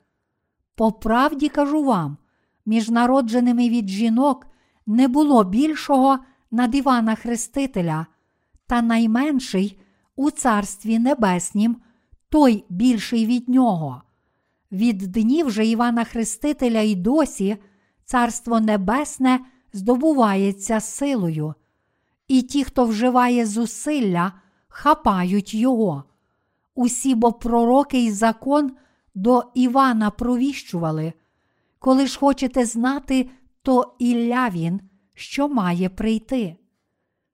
По правді кажу вам, між народженими від жінок не було більшого над Івана Хрестителя, та найменший у Царстві Небеснім, той більший від нього. Від днів же Івана Хрестителя й досі Царство Небесне здобувається силою, і ті, хто вживає зусилля, хапають його. Усі бо пророки й закон до Івана провіщували. Коли ж хочете знати, то Ілля він, що має прийти.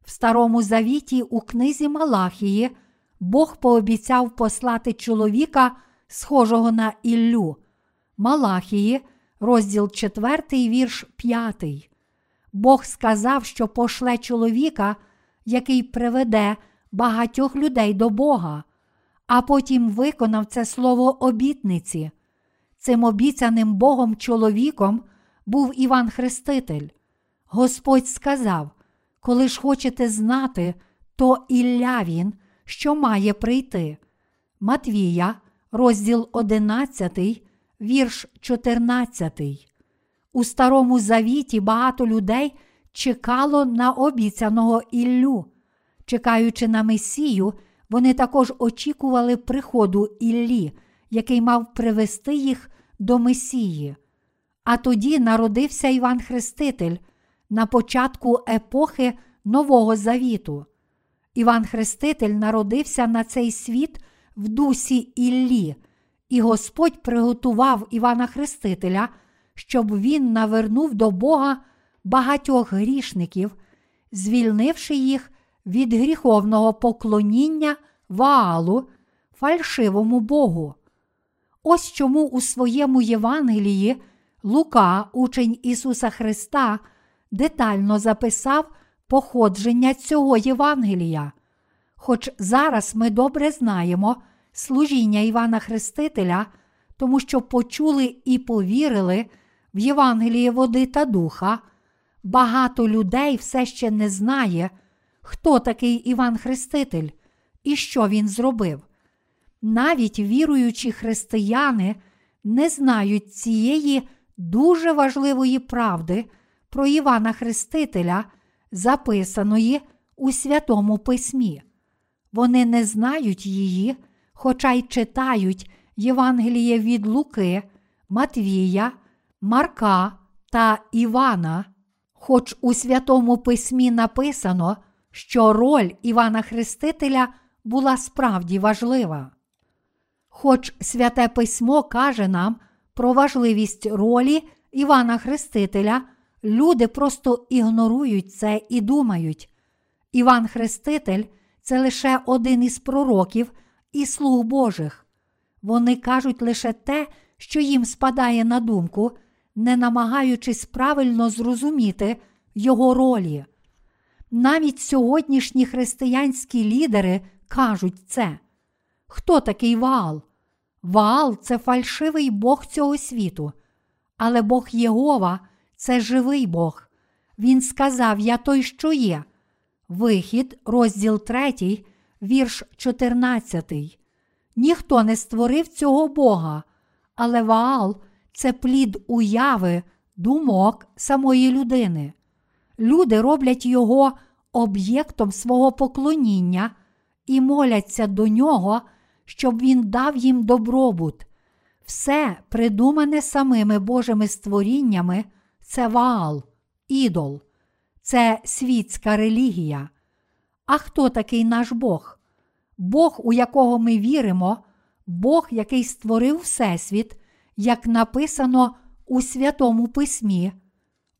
В Старому Завіті у книзі Малахії Бог пообіцяв послати чоловіка, схожого на Іллю. Малахії, розділ 4, вірш 5. Бог сказав, що пошле чоловіка, який приведе багатьох людей до Бога, а потім виконав це слово обітниці. Цим обіцяним Богом чоловіком був Іван Хреститель. Господь сказав: коли ж хочете знати, то Ілля він, що має прийти. Матвія, розділ 11, вірш 14. У Старому Завіті багато людей чекало на обіцяного Іллю. Чекаючи на Месію, вони також очікували приходу Іллі, який мав привести їх до Месії. А тоді народився Іван Хреститель на початку епохи Нового Завіту. Іван Хреститель народився на цей світ в дусі Іллі, і Господь приготував Івана Хрестителя, щоб він навернув до Бога багатьох грішників, звільнивши їх від гріховного поклоніння Ваалу, фальшивому Богу. Ось чому у своєму Євангелії Лука, учень Ісуса Христа, детально записав походження цього Євангелія. Хоч зараз ми добре знаємо служіння Івана Хрестителя, тому що почули і повірили в Євангеліє води та духа, багато людей все ще не знає, хто такий Іван Хреститель і що він зробив. Навіть віруючі християни не знають цієї дуже важливої правди про Івана Хрестителя, записаної у Святому Письмі. Вони не знають її, хоча й читають Євангеліє від Луки, Матвія, Марка та Івана, хоч у Святому Письмі написано, що роль Івана Хрестителя була справді важлива. Хоч Святе Письмо каже нам про важливість ролі Івана Хрестителя, люди просто ігнорують це і думають. Іван Хреститель це лише один із пророків і слуг Божих. Вони кажуть лише те, що їм спадає на думку, не намагаючись правильно зрозуміти його ролі. Навіть сьогоднішні християнські лідери кажуть це. Хто такий Ваал? Ваал це фальшивий Бог цього світу, але Бог Єгова це живий Бог. Він сказав: Я той, що є. Вихід, розділ 3, вірш 14. Ніхто не створив цього Бога, але Ваал це плід уяви, думок самої людини. Люди роблять його об'єктом свого поклоніння і моляться до нього, щоб він дав їм добробут. Все, придумане самими Божими створіннями, це Ваал, ідол, це світська релігія. А хто такий наш Бог? Бог, у якого ми віримо, Бог, який створив Всесвіт, як написано у Святому Письмі,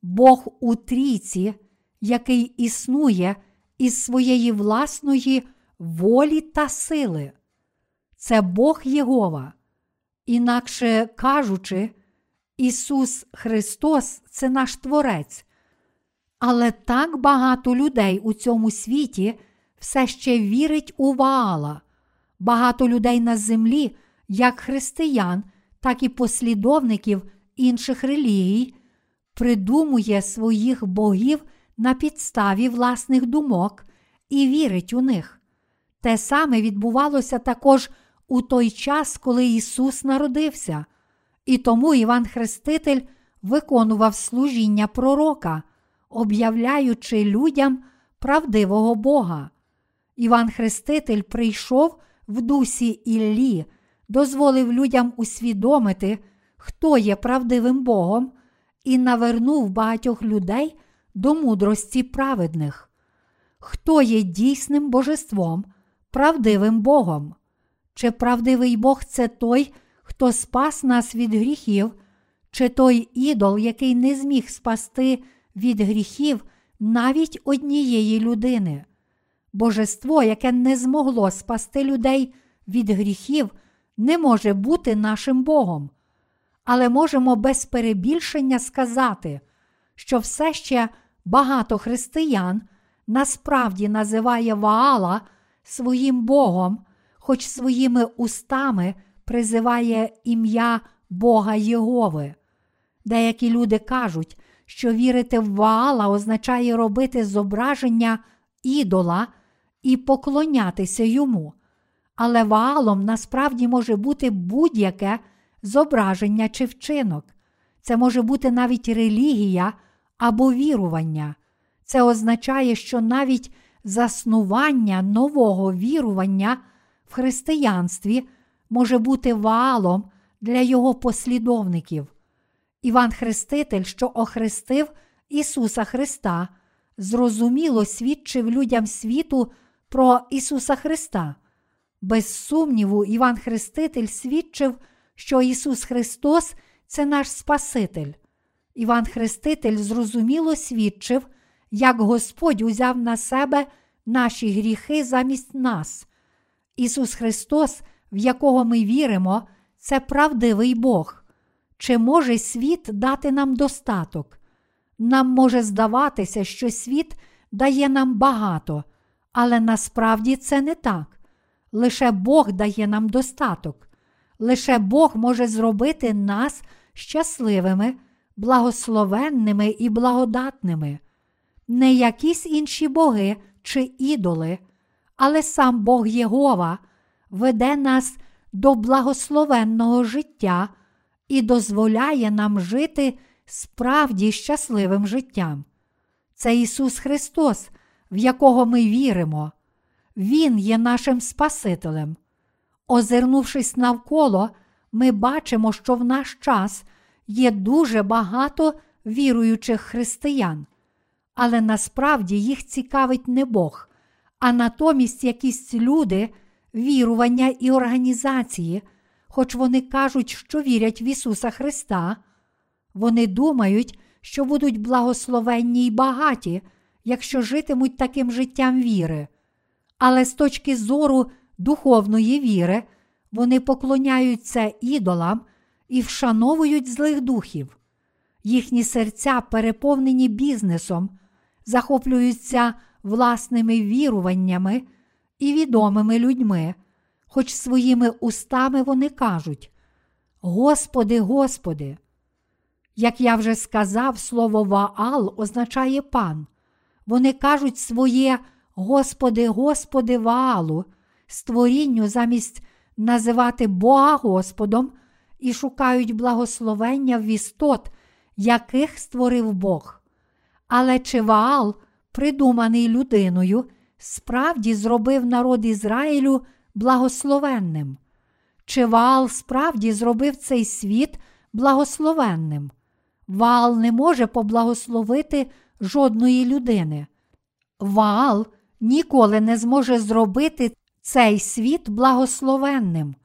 Бог у трійці, який існує із своєї власної волі та сили. Це Бог Єгова. Інакше кажучи, Ісус Христос це наш Творець. Але так багато людей у цьому світі все ще вірить у Ваала. Багато людей на землі, як християн, так і послідовників інших релігій, придумує своїх богів на підставі власних думок і вірить у них. Те саме відбувалося також у той час, коли Ісус народився, і тому Іван Хреститель виконував служіння пророка, об'являючи людям правдивого Бога. Іван Хреститель прийшов в дусі Іллі, дозволив людям усвідомити, хто є правдивим Богом, і навернув багатьох людей до мудрості праведних. Хто є дійсним божеством, правдивим Богом? Чи правдивий Бог це той, хто спас нас від гріхів, чи той ідол, який не зміг спасти від гріхів навіть однієї людини? Божество, яке не змогло спасти людей від гріхів, не може бути нашим Богом. Але можемо без перебільшення сказати, що все ще багато християн насправді називає Ваала своїм Богом, хоч своїми устами призиває ім'я Бога Єгови. Деякі люди кажуть, що вірити в Ваала означає робити зображення ідола і поклонятися йому. Але Ваалом насправді може бути будь-яке зображення чи вчинок. Це може бути навіть релігія або вірування. Це означає, що навіть заснування нового вірування в християнстві може бути валом для його послідовників. Іван Хреститель, що охрестив Ісуса Христа, зрозуміло свідчив людям світу про Ісуса Христа. Без сумніву, Іван Хреститель свідчив, що Ісус Христос це наш Спаситель. Іван Хреститель зрозуміло свідчив, як Господь узяв на себе наші гріхи замість нас. Ісус Христос, в якого ми віримо, це правдивий Бог. Чи може світ дати нам достаток? Нам може здаватися, що світ дає нам багато, але насправді це не так. Лише Бог дає нам достаток. Лише Бог може зробити нас щасливими, благословенними і благодатними. Не якісь інші боги чи ідоли, але сам Бог Єгова веде нас до благословенного життя і дозволяє нам жити справді щасливим життям. Це Ісус Христос, в якого ми віримо. Він є нашим Спасителем. Озирнувшись навколо, ми бачимо, що в наш час є дуже багато віруючих християн, але насправді їх цікавить не Бог, а натомість якісь люди, вірування і організації, хоч вони кажуть, що вірять в Ісуса Христа, вони думають, що будуть благословенні й багаті, якщо житимуть таким життям віри. Але з точки зору духовної віри, вони поклоняються ідолам і вшановують злих духів. Їхні серця переповнені бізнесом, захоплюються власними віруваннями і відомими людьми, хоч своїми устами вони кажуть: Господи, Господи! Як я вже сказав, слово Ваал означає пан. Вони кажуть своє Господи, Господи Ваалу, створінню замість називати Бога Господом і шукають благословення в істот, яких створив Бог. Але чи Ваал, придуманий людиною, справді зробив народ Ізраїлю благословенним? Чи Ваал справді зробив цей світ благословенним? Ваал не може поблагословити жодної людини. Ваал ніколи не зможе зробити цей світ благословенним.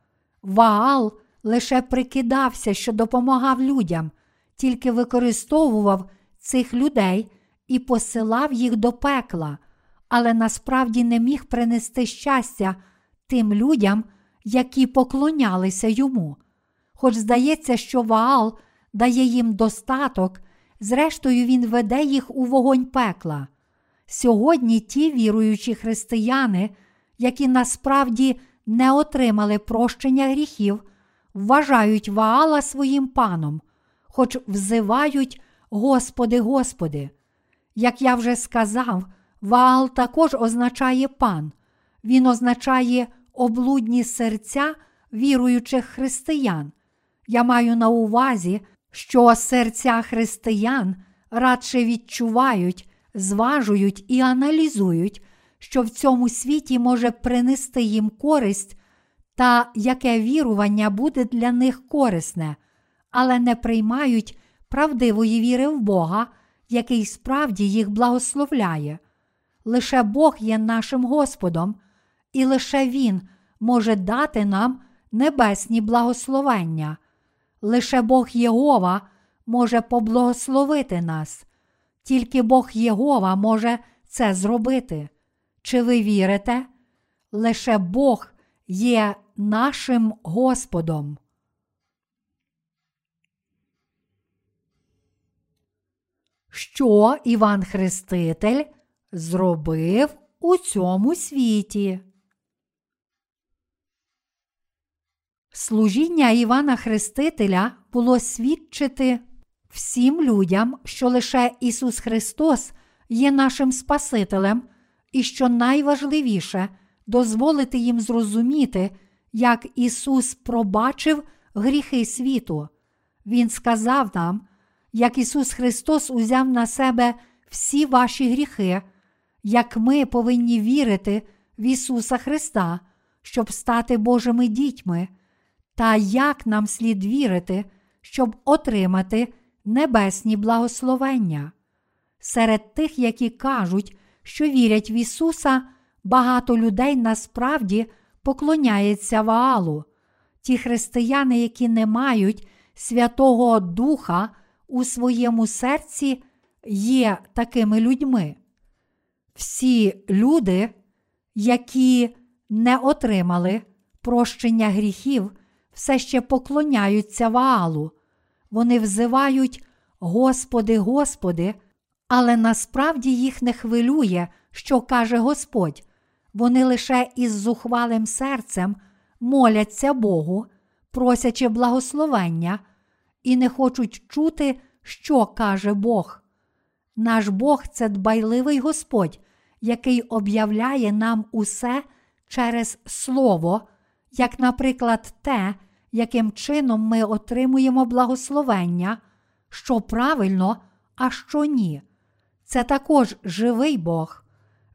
Ваал лише прикидався, що допомагав людям, тільки використовував цих людей і посилав їх до пекла, але насправді не міг принести щастя тим людям, які поклонялися йому. Хоч здається, що Ваал дає їм достаток, зрештою, він веде їх у вогонь пекла. Сьогодні ті віруючі християни, які насправді не отримали прощення гріхів, вважають Ваала своїм паном, хоч взивають Господи, Господи. Як я вже сказав, Ваал також означає пан, він означає облудні серця віруючих християн. Я маю на увазі, що серця християн радше відчувають, зважують і аналізують, що в цьому світі може принести їм користь та яке вірування буде для них корисне, але не приймають правдивої віри в Бога, який справді їх благословляє. Лише Бог є нашим Господом, і лише Він може дати нам небесні благословення. Лише Бог Єгова може поблагословити нас, тільки Бог Єгова може це зробити. Чи ви вірите? Лише Бог є нашим Господом. Що Іван Хреститель зробив у цьому світі? Служіння Івана Хрестителя було свідчити всім людям, що лише Ісус Христос є нашим Спасителем, і що найважливіше дозволити їм зрозуміти, як Ісус пробачив гріхи світу. Він сказав нам, як Ісус Христос узяв на себе всі ваші гріхи, як ми повинні вірити в Ісуса Христа, щоб стати Божими дітьми, та як нам слід вірити, щоб отримати небесні благословення. Серед тих, які кажуть, що вірять в Ісуса, багато людей насправді поклоняється Ваалу. Ті християни, які не мають Святого Духа у своєму серці, є такими людьми. Всі люди, які не отримали прощення гріхів, все ще поклоняються Ваалу. Вони взивають Господи, Господи, але насправді їх не хвилює, що каже Господь. Вони лише із зухвалим серцем моляться Богу, просячи благословення, і не хочуть чути, що каже Бог. Наш Бог це дбайливий Господь, який об'являє нам усе через Слово, як, наприклад, те, яким чином ми отримуємо благословення, що правильно, а що ні. Це також живий Бог.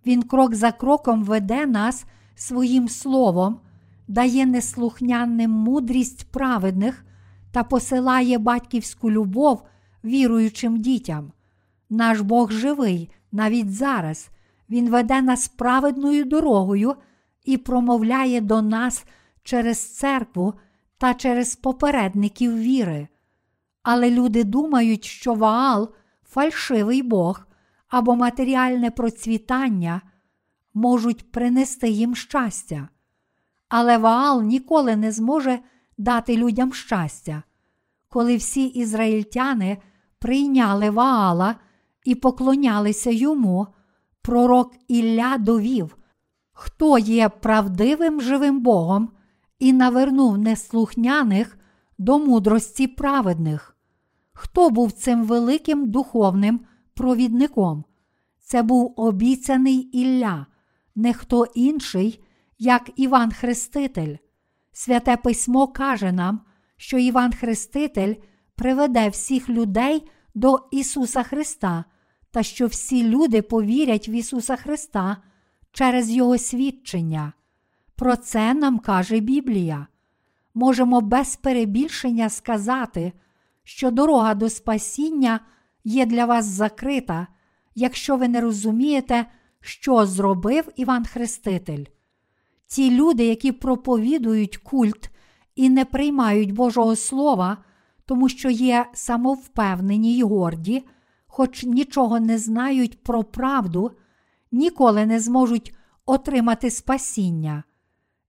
Він крок за кроком веде нас своїм словом, дає неслухняним мудрість праведних та посилає батьківську любов віруючим дітям. Наш Бог живий навіть зараз. Він веде нас праведною дорогою і промовляє до нас через церкву та через попередників віри. Але люди думають, що Ваал фальшивий Бог або матеріальне процвітання можуть принести їм щастя. Але Ваал ніколи не зможе дати людям щастя. Коли всі ізраїльтяни прийняли Ваала і поклонялися йому, пророк Ілля довів, хто є правдивим живим Богом і навернув неслухняних до мудрості праведних. Хто був цим великим духовним провідником? Це був обіцяний Ілля, не хто інший, як Іван Хреститель. Святе письмо каже нам, що Іван Хреститель приведе всіх людей до Ісуса Христа, та що всі люди повірять в Ісуса Христа через Його свідчення. Про це нам каже Біблія. Можемо без перебільшення сказати, що дорога до спасіння є для вас закрита, якщо ви не розумієте, що зробив Іван Хреститель. Ті люди, які проповідують культ і не приймають Божого Слова, тому що є самовпевнені й горді, хоч нічого не знають про правду, ніколи не зможуть отримати спасіння.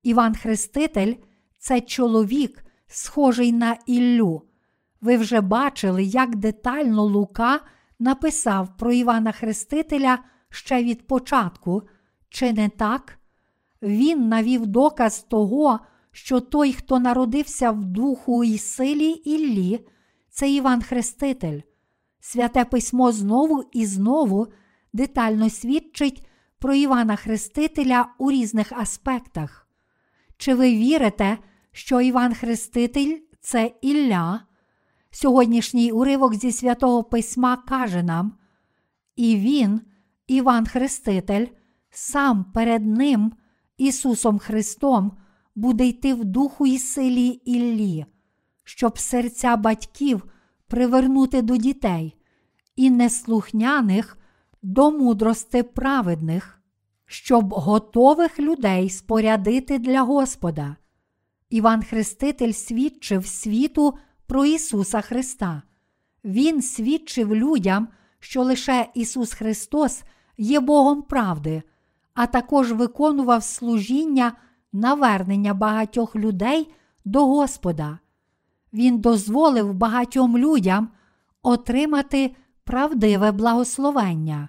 Іван Хреститель це чоловік, схожий на Іллю. Ви вже бачили, як детально Лука написав про Івана Хрестителя ще від початку, чи не так? Він навів доказ того, що той, хто народився в духу і силі Іллі, це Іван Хреститель. Святе письмо знову і знову детально свідчить про Івана Хрестителя у різних аспектах. Чи ви вірите, що Іван Хреститель це Ілля? Сьогоднішній уривок зі святого Письма каже нам, і він, Іван Хреститель, сам перед Ним, Ісусом Христом, буде йти в духу і силі Іллі, щоб серця батьків привернути до дітей і неслухняних до мудрости праведних, щоб готових людей спорядити для Господа. Іван Хреститель свідчив світу про Ісуса Христа. Він свідчив людям, що лише Ісус Христос є Богом правди, а також виконував служіння навернення багатьох людей до Господа. Він дозволив багатьом людям отримати правдиве благословення.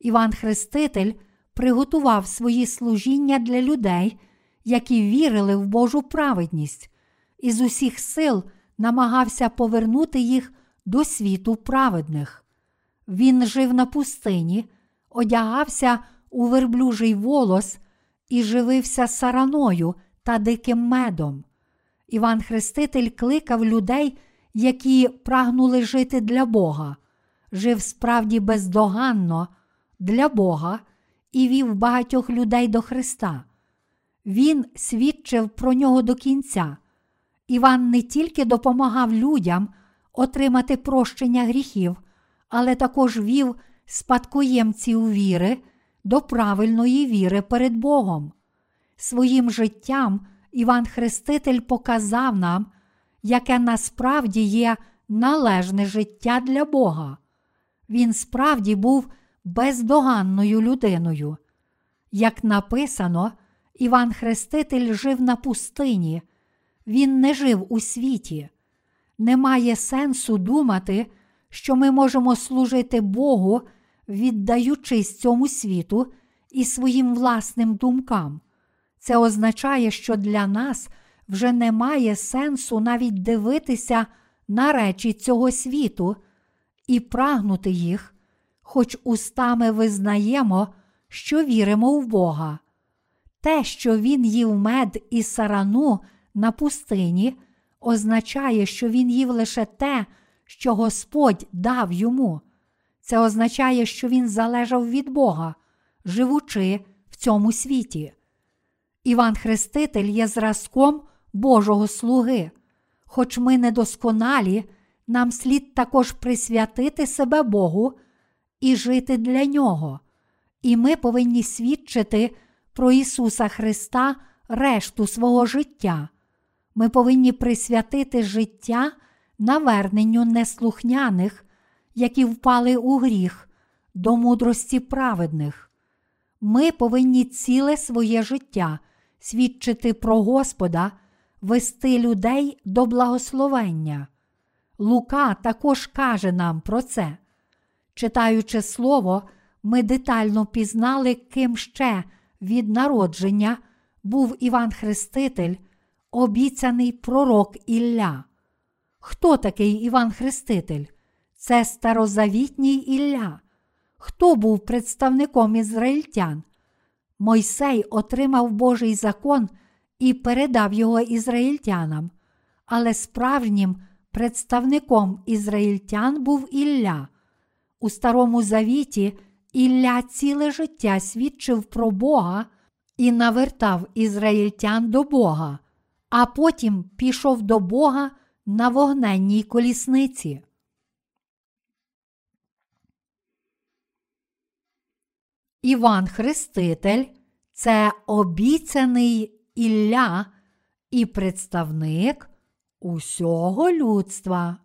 Іван Хреститель приготував свої служіння для людей, які вірили в Божу праведність, і з усіх сил намагався повернути їх до світу праведних. Він жив на пустині, одягався у верблюжий волос і живився сараною та диким медом. Іван Хреститель кликав людей, які прагнули жити для Бога, жив справді бездоганно для Бога і вів багатьох людей до Христа. Він свідчив про нього до кінця. Іван не тільки допомагав людям отримати прощення гріхів, але також вів спадкоємців віри до правильної віри перед Богом. Своїм життям Іван Хреститель показав нам, яке насправді є належне життя для Бога. Він справді був бездоганною людиною. Як написано, Іван Хреститель жив на пустині, він не жив у світі. Немає сенсу думати, що ми можемо служити Богу, віддаючись цьому світу і своїм власним думкам. Це означає, що для нас вже немає сенсу навіть дивитися на речі цього світу і прагнути їх, хоч устами визнаємо, що віримо в Бога. Те, що він їв мед і сарану на пустині, означає, що він їв лише те, що Господь дав йому. Це означає, що він залежав від Бога, живучи в цьому світі. Іван Хреститель є зразком Божого слуги. Хоч ми недосконалі, нам слід також присвятити себе Богу і жити для Нього. І ми повинні свідчити про Ісуса Христа решту свого життя. Ми повинні присвятити життя наверненню неслухняних, які впали у гріх, до мудрості праведних. Ми повинні ціле своє життя свідчити про Господа, вести людей до благословення. Лука також каже нам про це. Читаючи слово, ми детально пізнали, ким ще від народження був Іван Хреститель, обіцяний пророк Ілля. Хто такий Іван Хреститель? Це старозавітній Ілля. Хто був представником ізраїльтян? Мойсей отримав Божий закон і передав його ізраїльтянам, але справжнім представником ізраїльтян був Ілля. У Старому Завіті Ілля ціле життя свідчив про Бога і навертав ізраїльтян до Бога, а потім пішов до Бога на вогненній колісниці. Іван Хреститель це обіцяний Ілля і представник усього людства.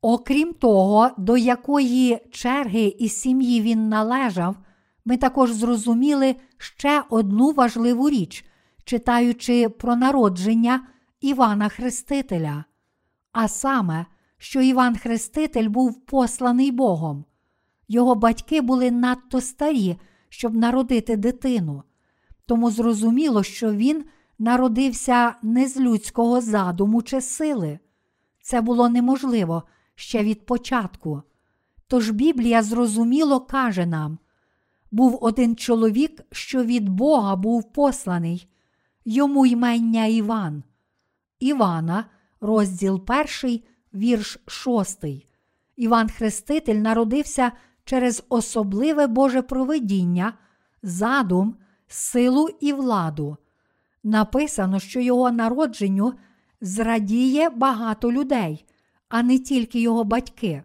Окрім того, до якої черги і сім'ї він належав, ми також зрозуміли ще одну важливу річ, читаючи про народження Івана Хрестителя, а саме, що Іван Хреститель був посланий Богом. Його батьки були надто старі, щоб народити дитину, тому зрозуміло, що він народився не з людського задуму чи сили. Це було неможливо ще від початку. Тож Біблія зрозуміло каже нам: був один чоловік, що від Бога був посланий, йому ймення Іван. Івана, розділ 1, вірш 6. Іван Хреститель народився через особливе Боже провидіння, задум, силу і владу. Написано, що його народженню зрадіє багато людей, а не тільки його батьки.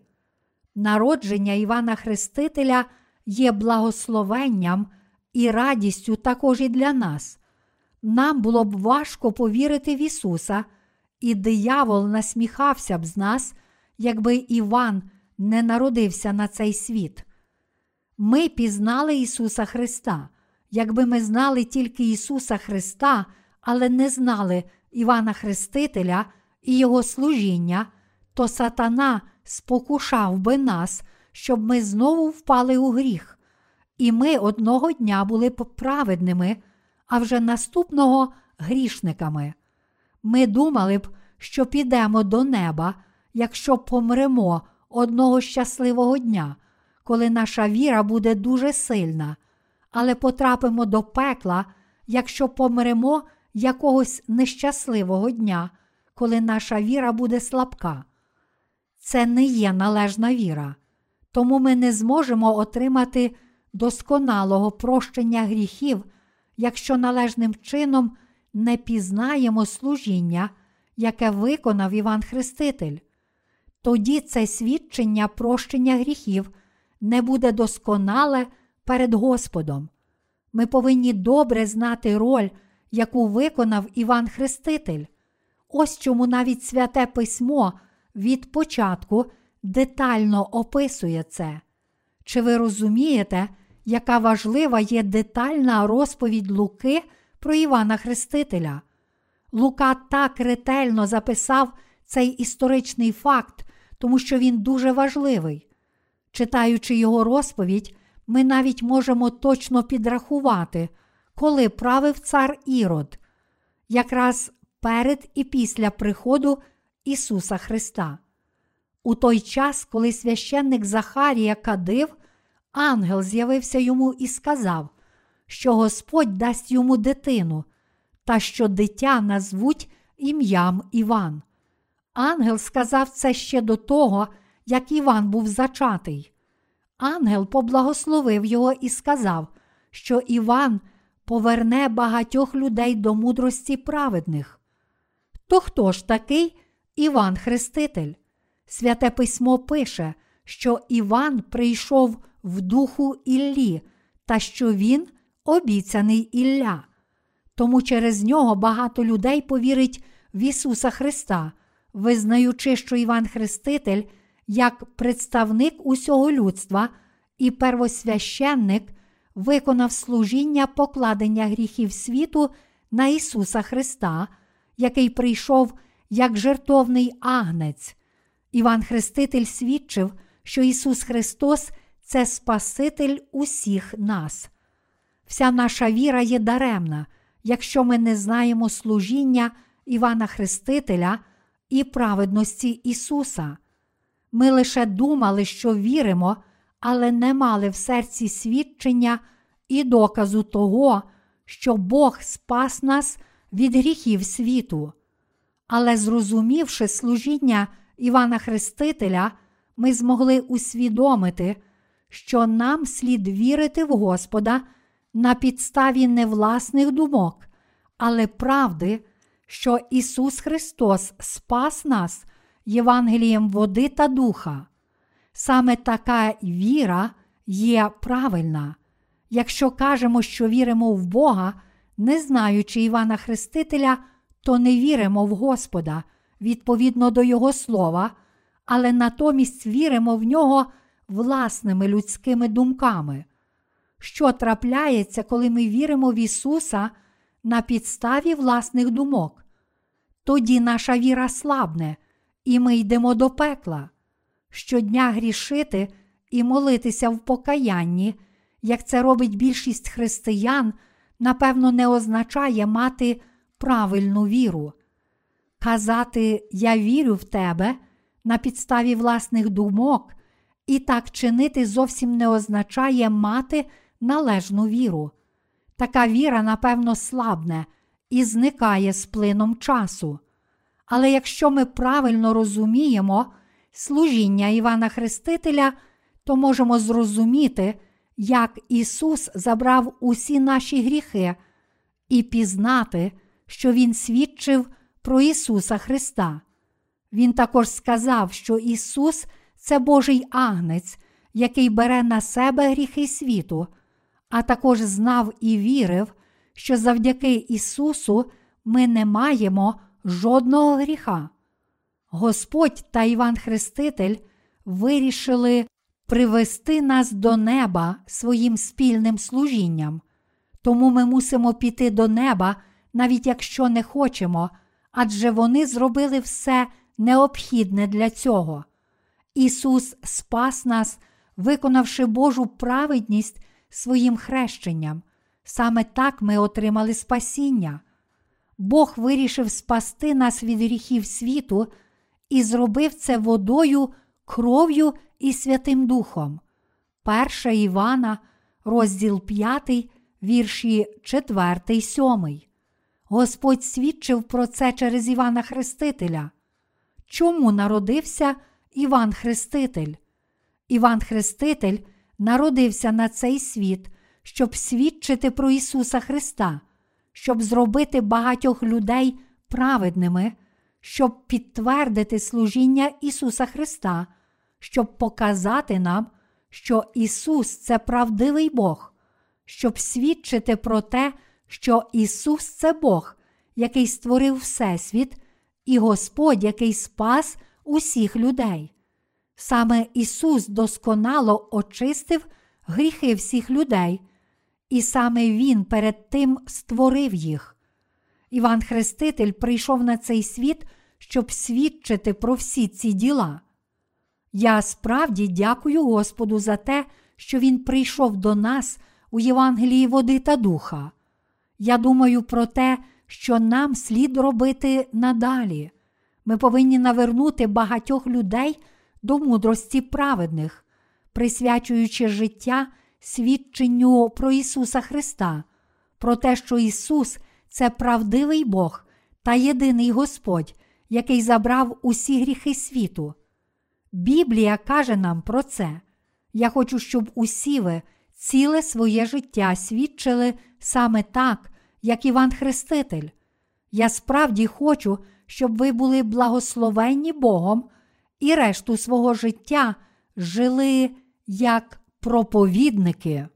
Народження Івана Хрестителя є благословенням і радістю також і для нас. Нам було б важко повірити в Ісуса, і диявол насміхався б з нас, якби Іван не народився на цей світ. Ми пізнали Ісуса Христа. Якби ми знали тільки Ісуса Христа, але не знали Івана Хрестителя і Його служіння, то сатана спокушав би нас, щоб ми знову впали у гріх, і ми одного дня були б праведними, а вже наступного грішниками. Ми думали б, що підемо до неба, якщо помремо одного щасливого дня, коли наша віра буде дуже сильна, але потрапимо до пекла, якщо помремо якогось нещасливого дня, коли наша віра буде слабка. Це не є належна віра, тому ми не зможемо отримати досконалого прощення гріхів, якщо належним чином не пізнаємо служіння, яке виконав Іван Хреститель. Тоді це свідчення прощення гріхів не буде досконале перед Господом. Ми повинні добре знати роль, яку виконав Іван Хреститель. Ось чому навіть святе письмо від початку детально описує це. Чи ви розумієте, яка важлива є детальна розповідь Луки про Івана Хрестителя? Лука так ретельно записав цей історичний факт, тому що він дуже важливий. Читаючи його розповідь, ми навіть можемо точно підрахувати, коли правив цар Ірод, якраз перед і після приходу Ісуса Христа. У той час, коли священник Захарія кадив, ангел з'явився йому і сказав, що Господь дасть йому дитину, та що дитя назвуть ім'ям Іван. Ангел сказав це ще до того, як Іван був зачатий. Ангел поблагословив його і сказав, що Іван поверне багатьох людей до мудрості праведних. То хто ж такий Іван Хреститель? Святе письмо пише, що Іван прийшов в духу Іллі, та що він обіцяний Ілля. Тому через нього багато людей повірить в Ісуса Христа, визнаючи, що Іван Хреститель як представник усього людства і первосвященник виконав служіння покладення гріхів світу на Ісуса Христа, який прийшов як жертовний агнець. Іван Хреститель свідчив, що Ісус Христос це Спаситель усіх нас. Вся наша віра є даремна, якщо ми не знаємо служіння Івана Хрестителя і праведності Ісуса. Ми лише думали, що віримо, але не мали в серці свідчення і доказу того, що Бог спас нас від гріхів світу. Але зрозумівши служіння Івана Хрестителя, ми змогли усвідомити, що нам слід вірити в Господа на підставі не власних думок, але правди, що Ісус Христос спас нас Євангелієм води та духа. Саме така віра є правильна. Якщо кажемо, що віримо в Бога, не знаючи Івана Хрестителя, то не віримо в Господа відповідно до Його слова, але натомість віримо в нього власними людськими думками. Що трапляється, коли ми віримо в Ісуса на підставі власних думок? Тоді наша віра слабне, і ми йдемо до пекла. Щодня грішити і молитися в покаянні, як це робить більшість християн, напевно, не означає мати правильну віру. Казати Я вірю в тебе на підставі власних думок, і так чинити зовсім не означає мати належну віру. Така віра, напевно, слабне і зникає з плином часу. Але якщо ми правильно розуміємо служіння Івана Хрестителя, то можемо зрозуміти, як Ісус забрав усі наші гріхи і пізнати, що Він свідчив про Ісуса Христа. Він також сказав, що Ісус це Божий агнець, який бере на себе гріхи світу, а також знав і вірив, що завдяки Ісусу ми не маємо жодного гріха. Господь та Іван Хреститель вирішили привести нас до неба своїм спільним служінням. Тому ми мусимо піти до неба, навіть якщо не хочемо, адже вони зробили все необхідне для цього. Ісус спас нас, виконавши Божу праведність своїм хрещенням. Саме так ми отримали спасіння. Бог вирішив спасти нас від гріхів світу і зробив це водою, кров'ю і Святим Духом. 1 Івана, розділ 5, вірші 4, 7. Господь свідчив про це через Івана Хрестителя. Чому народився Іван Хреститель? Іван Хреститель народився на цей світ, щоб свідчити про Ісуса Христа, щоб зробити багатьох людей праведними, щоб підтвердити служіння Ісуса Христа, щоб показати нам, що Ісус це правдивий Бог, щоб свідчити про те, що Ісус це Бог, який створив Всесвіт, і Господь, який спас усіх людей. Саме Ісус досконало очистив гріхи всіх людей, і саме Він перед тим створив їх. Іван Хреститель прийшов на цей світ, щоб свідчити про всі ці діла. Я справді дякую Господу за те, що Він прийшов до нас у Євангелії води та духа. Я думаю про те, що нам слід робити надалі. Ми повинні навернути багатьох людей до мудрості праведних, присвячуючи життя свідченню про Ісуса Христа, про те, що Ісус це правдивий Бог та єдиний Господь, який забрав усі гріхи світу. Біблія каже нам про це. Я хочу, щоб усі ви ціле своє життя свідчили саме так, як Іван Хреститель. Я справді хочу, щоб ви були благословенні Богом і решту свого життя жили як проповідники.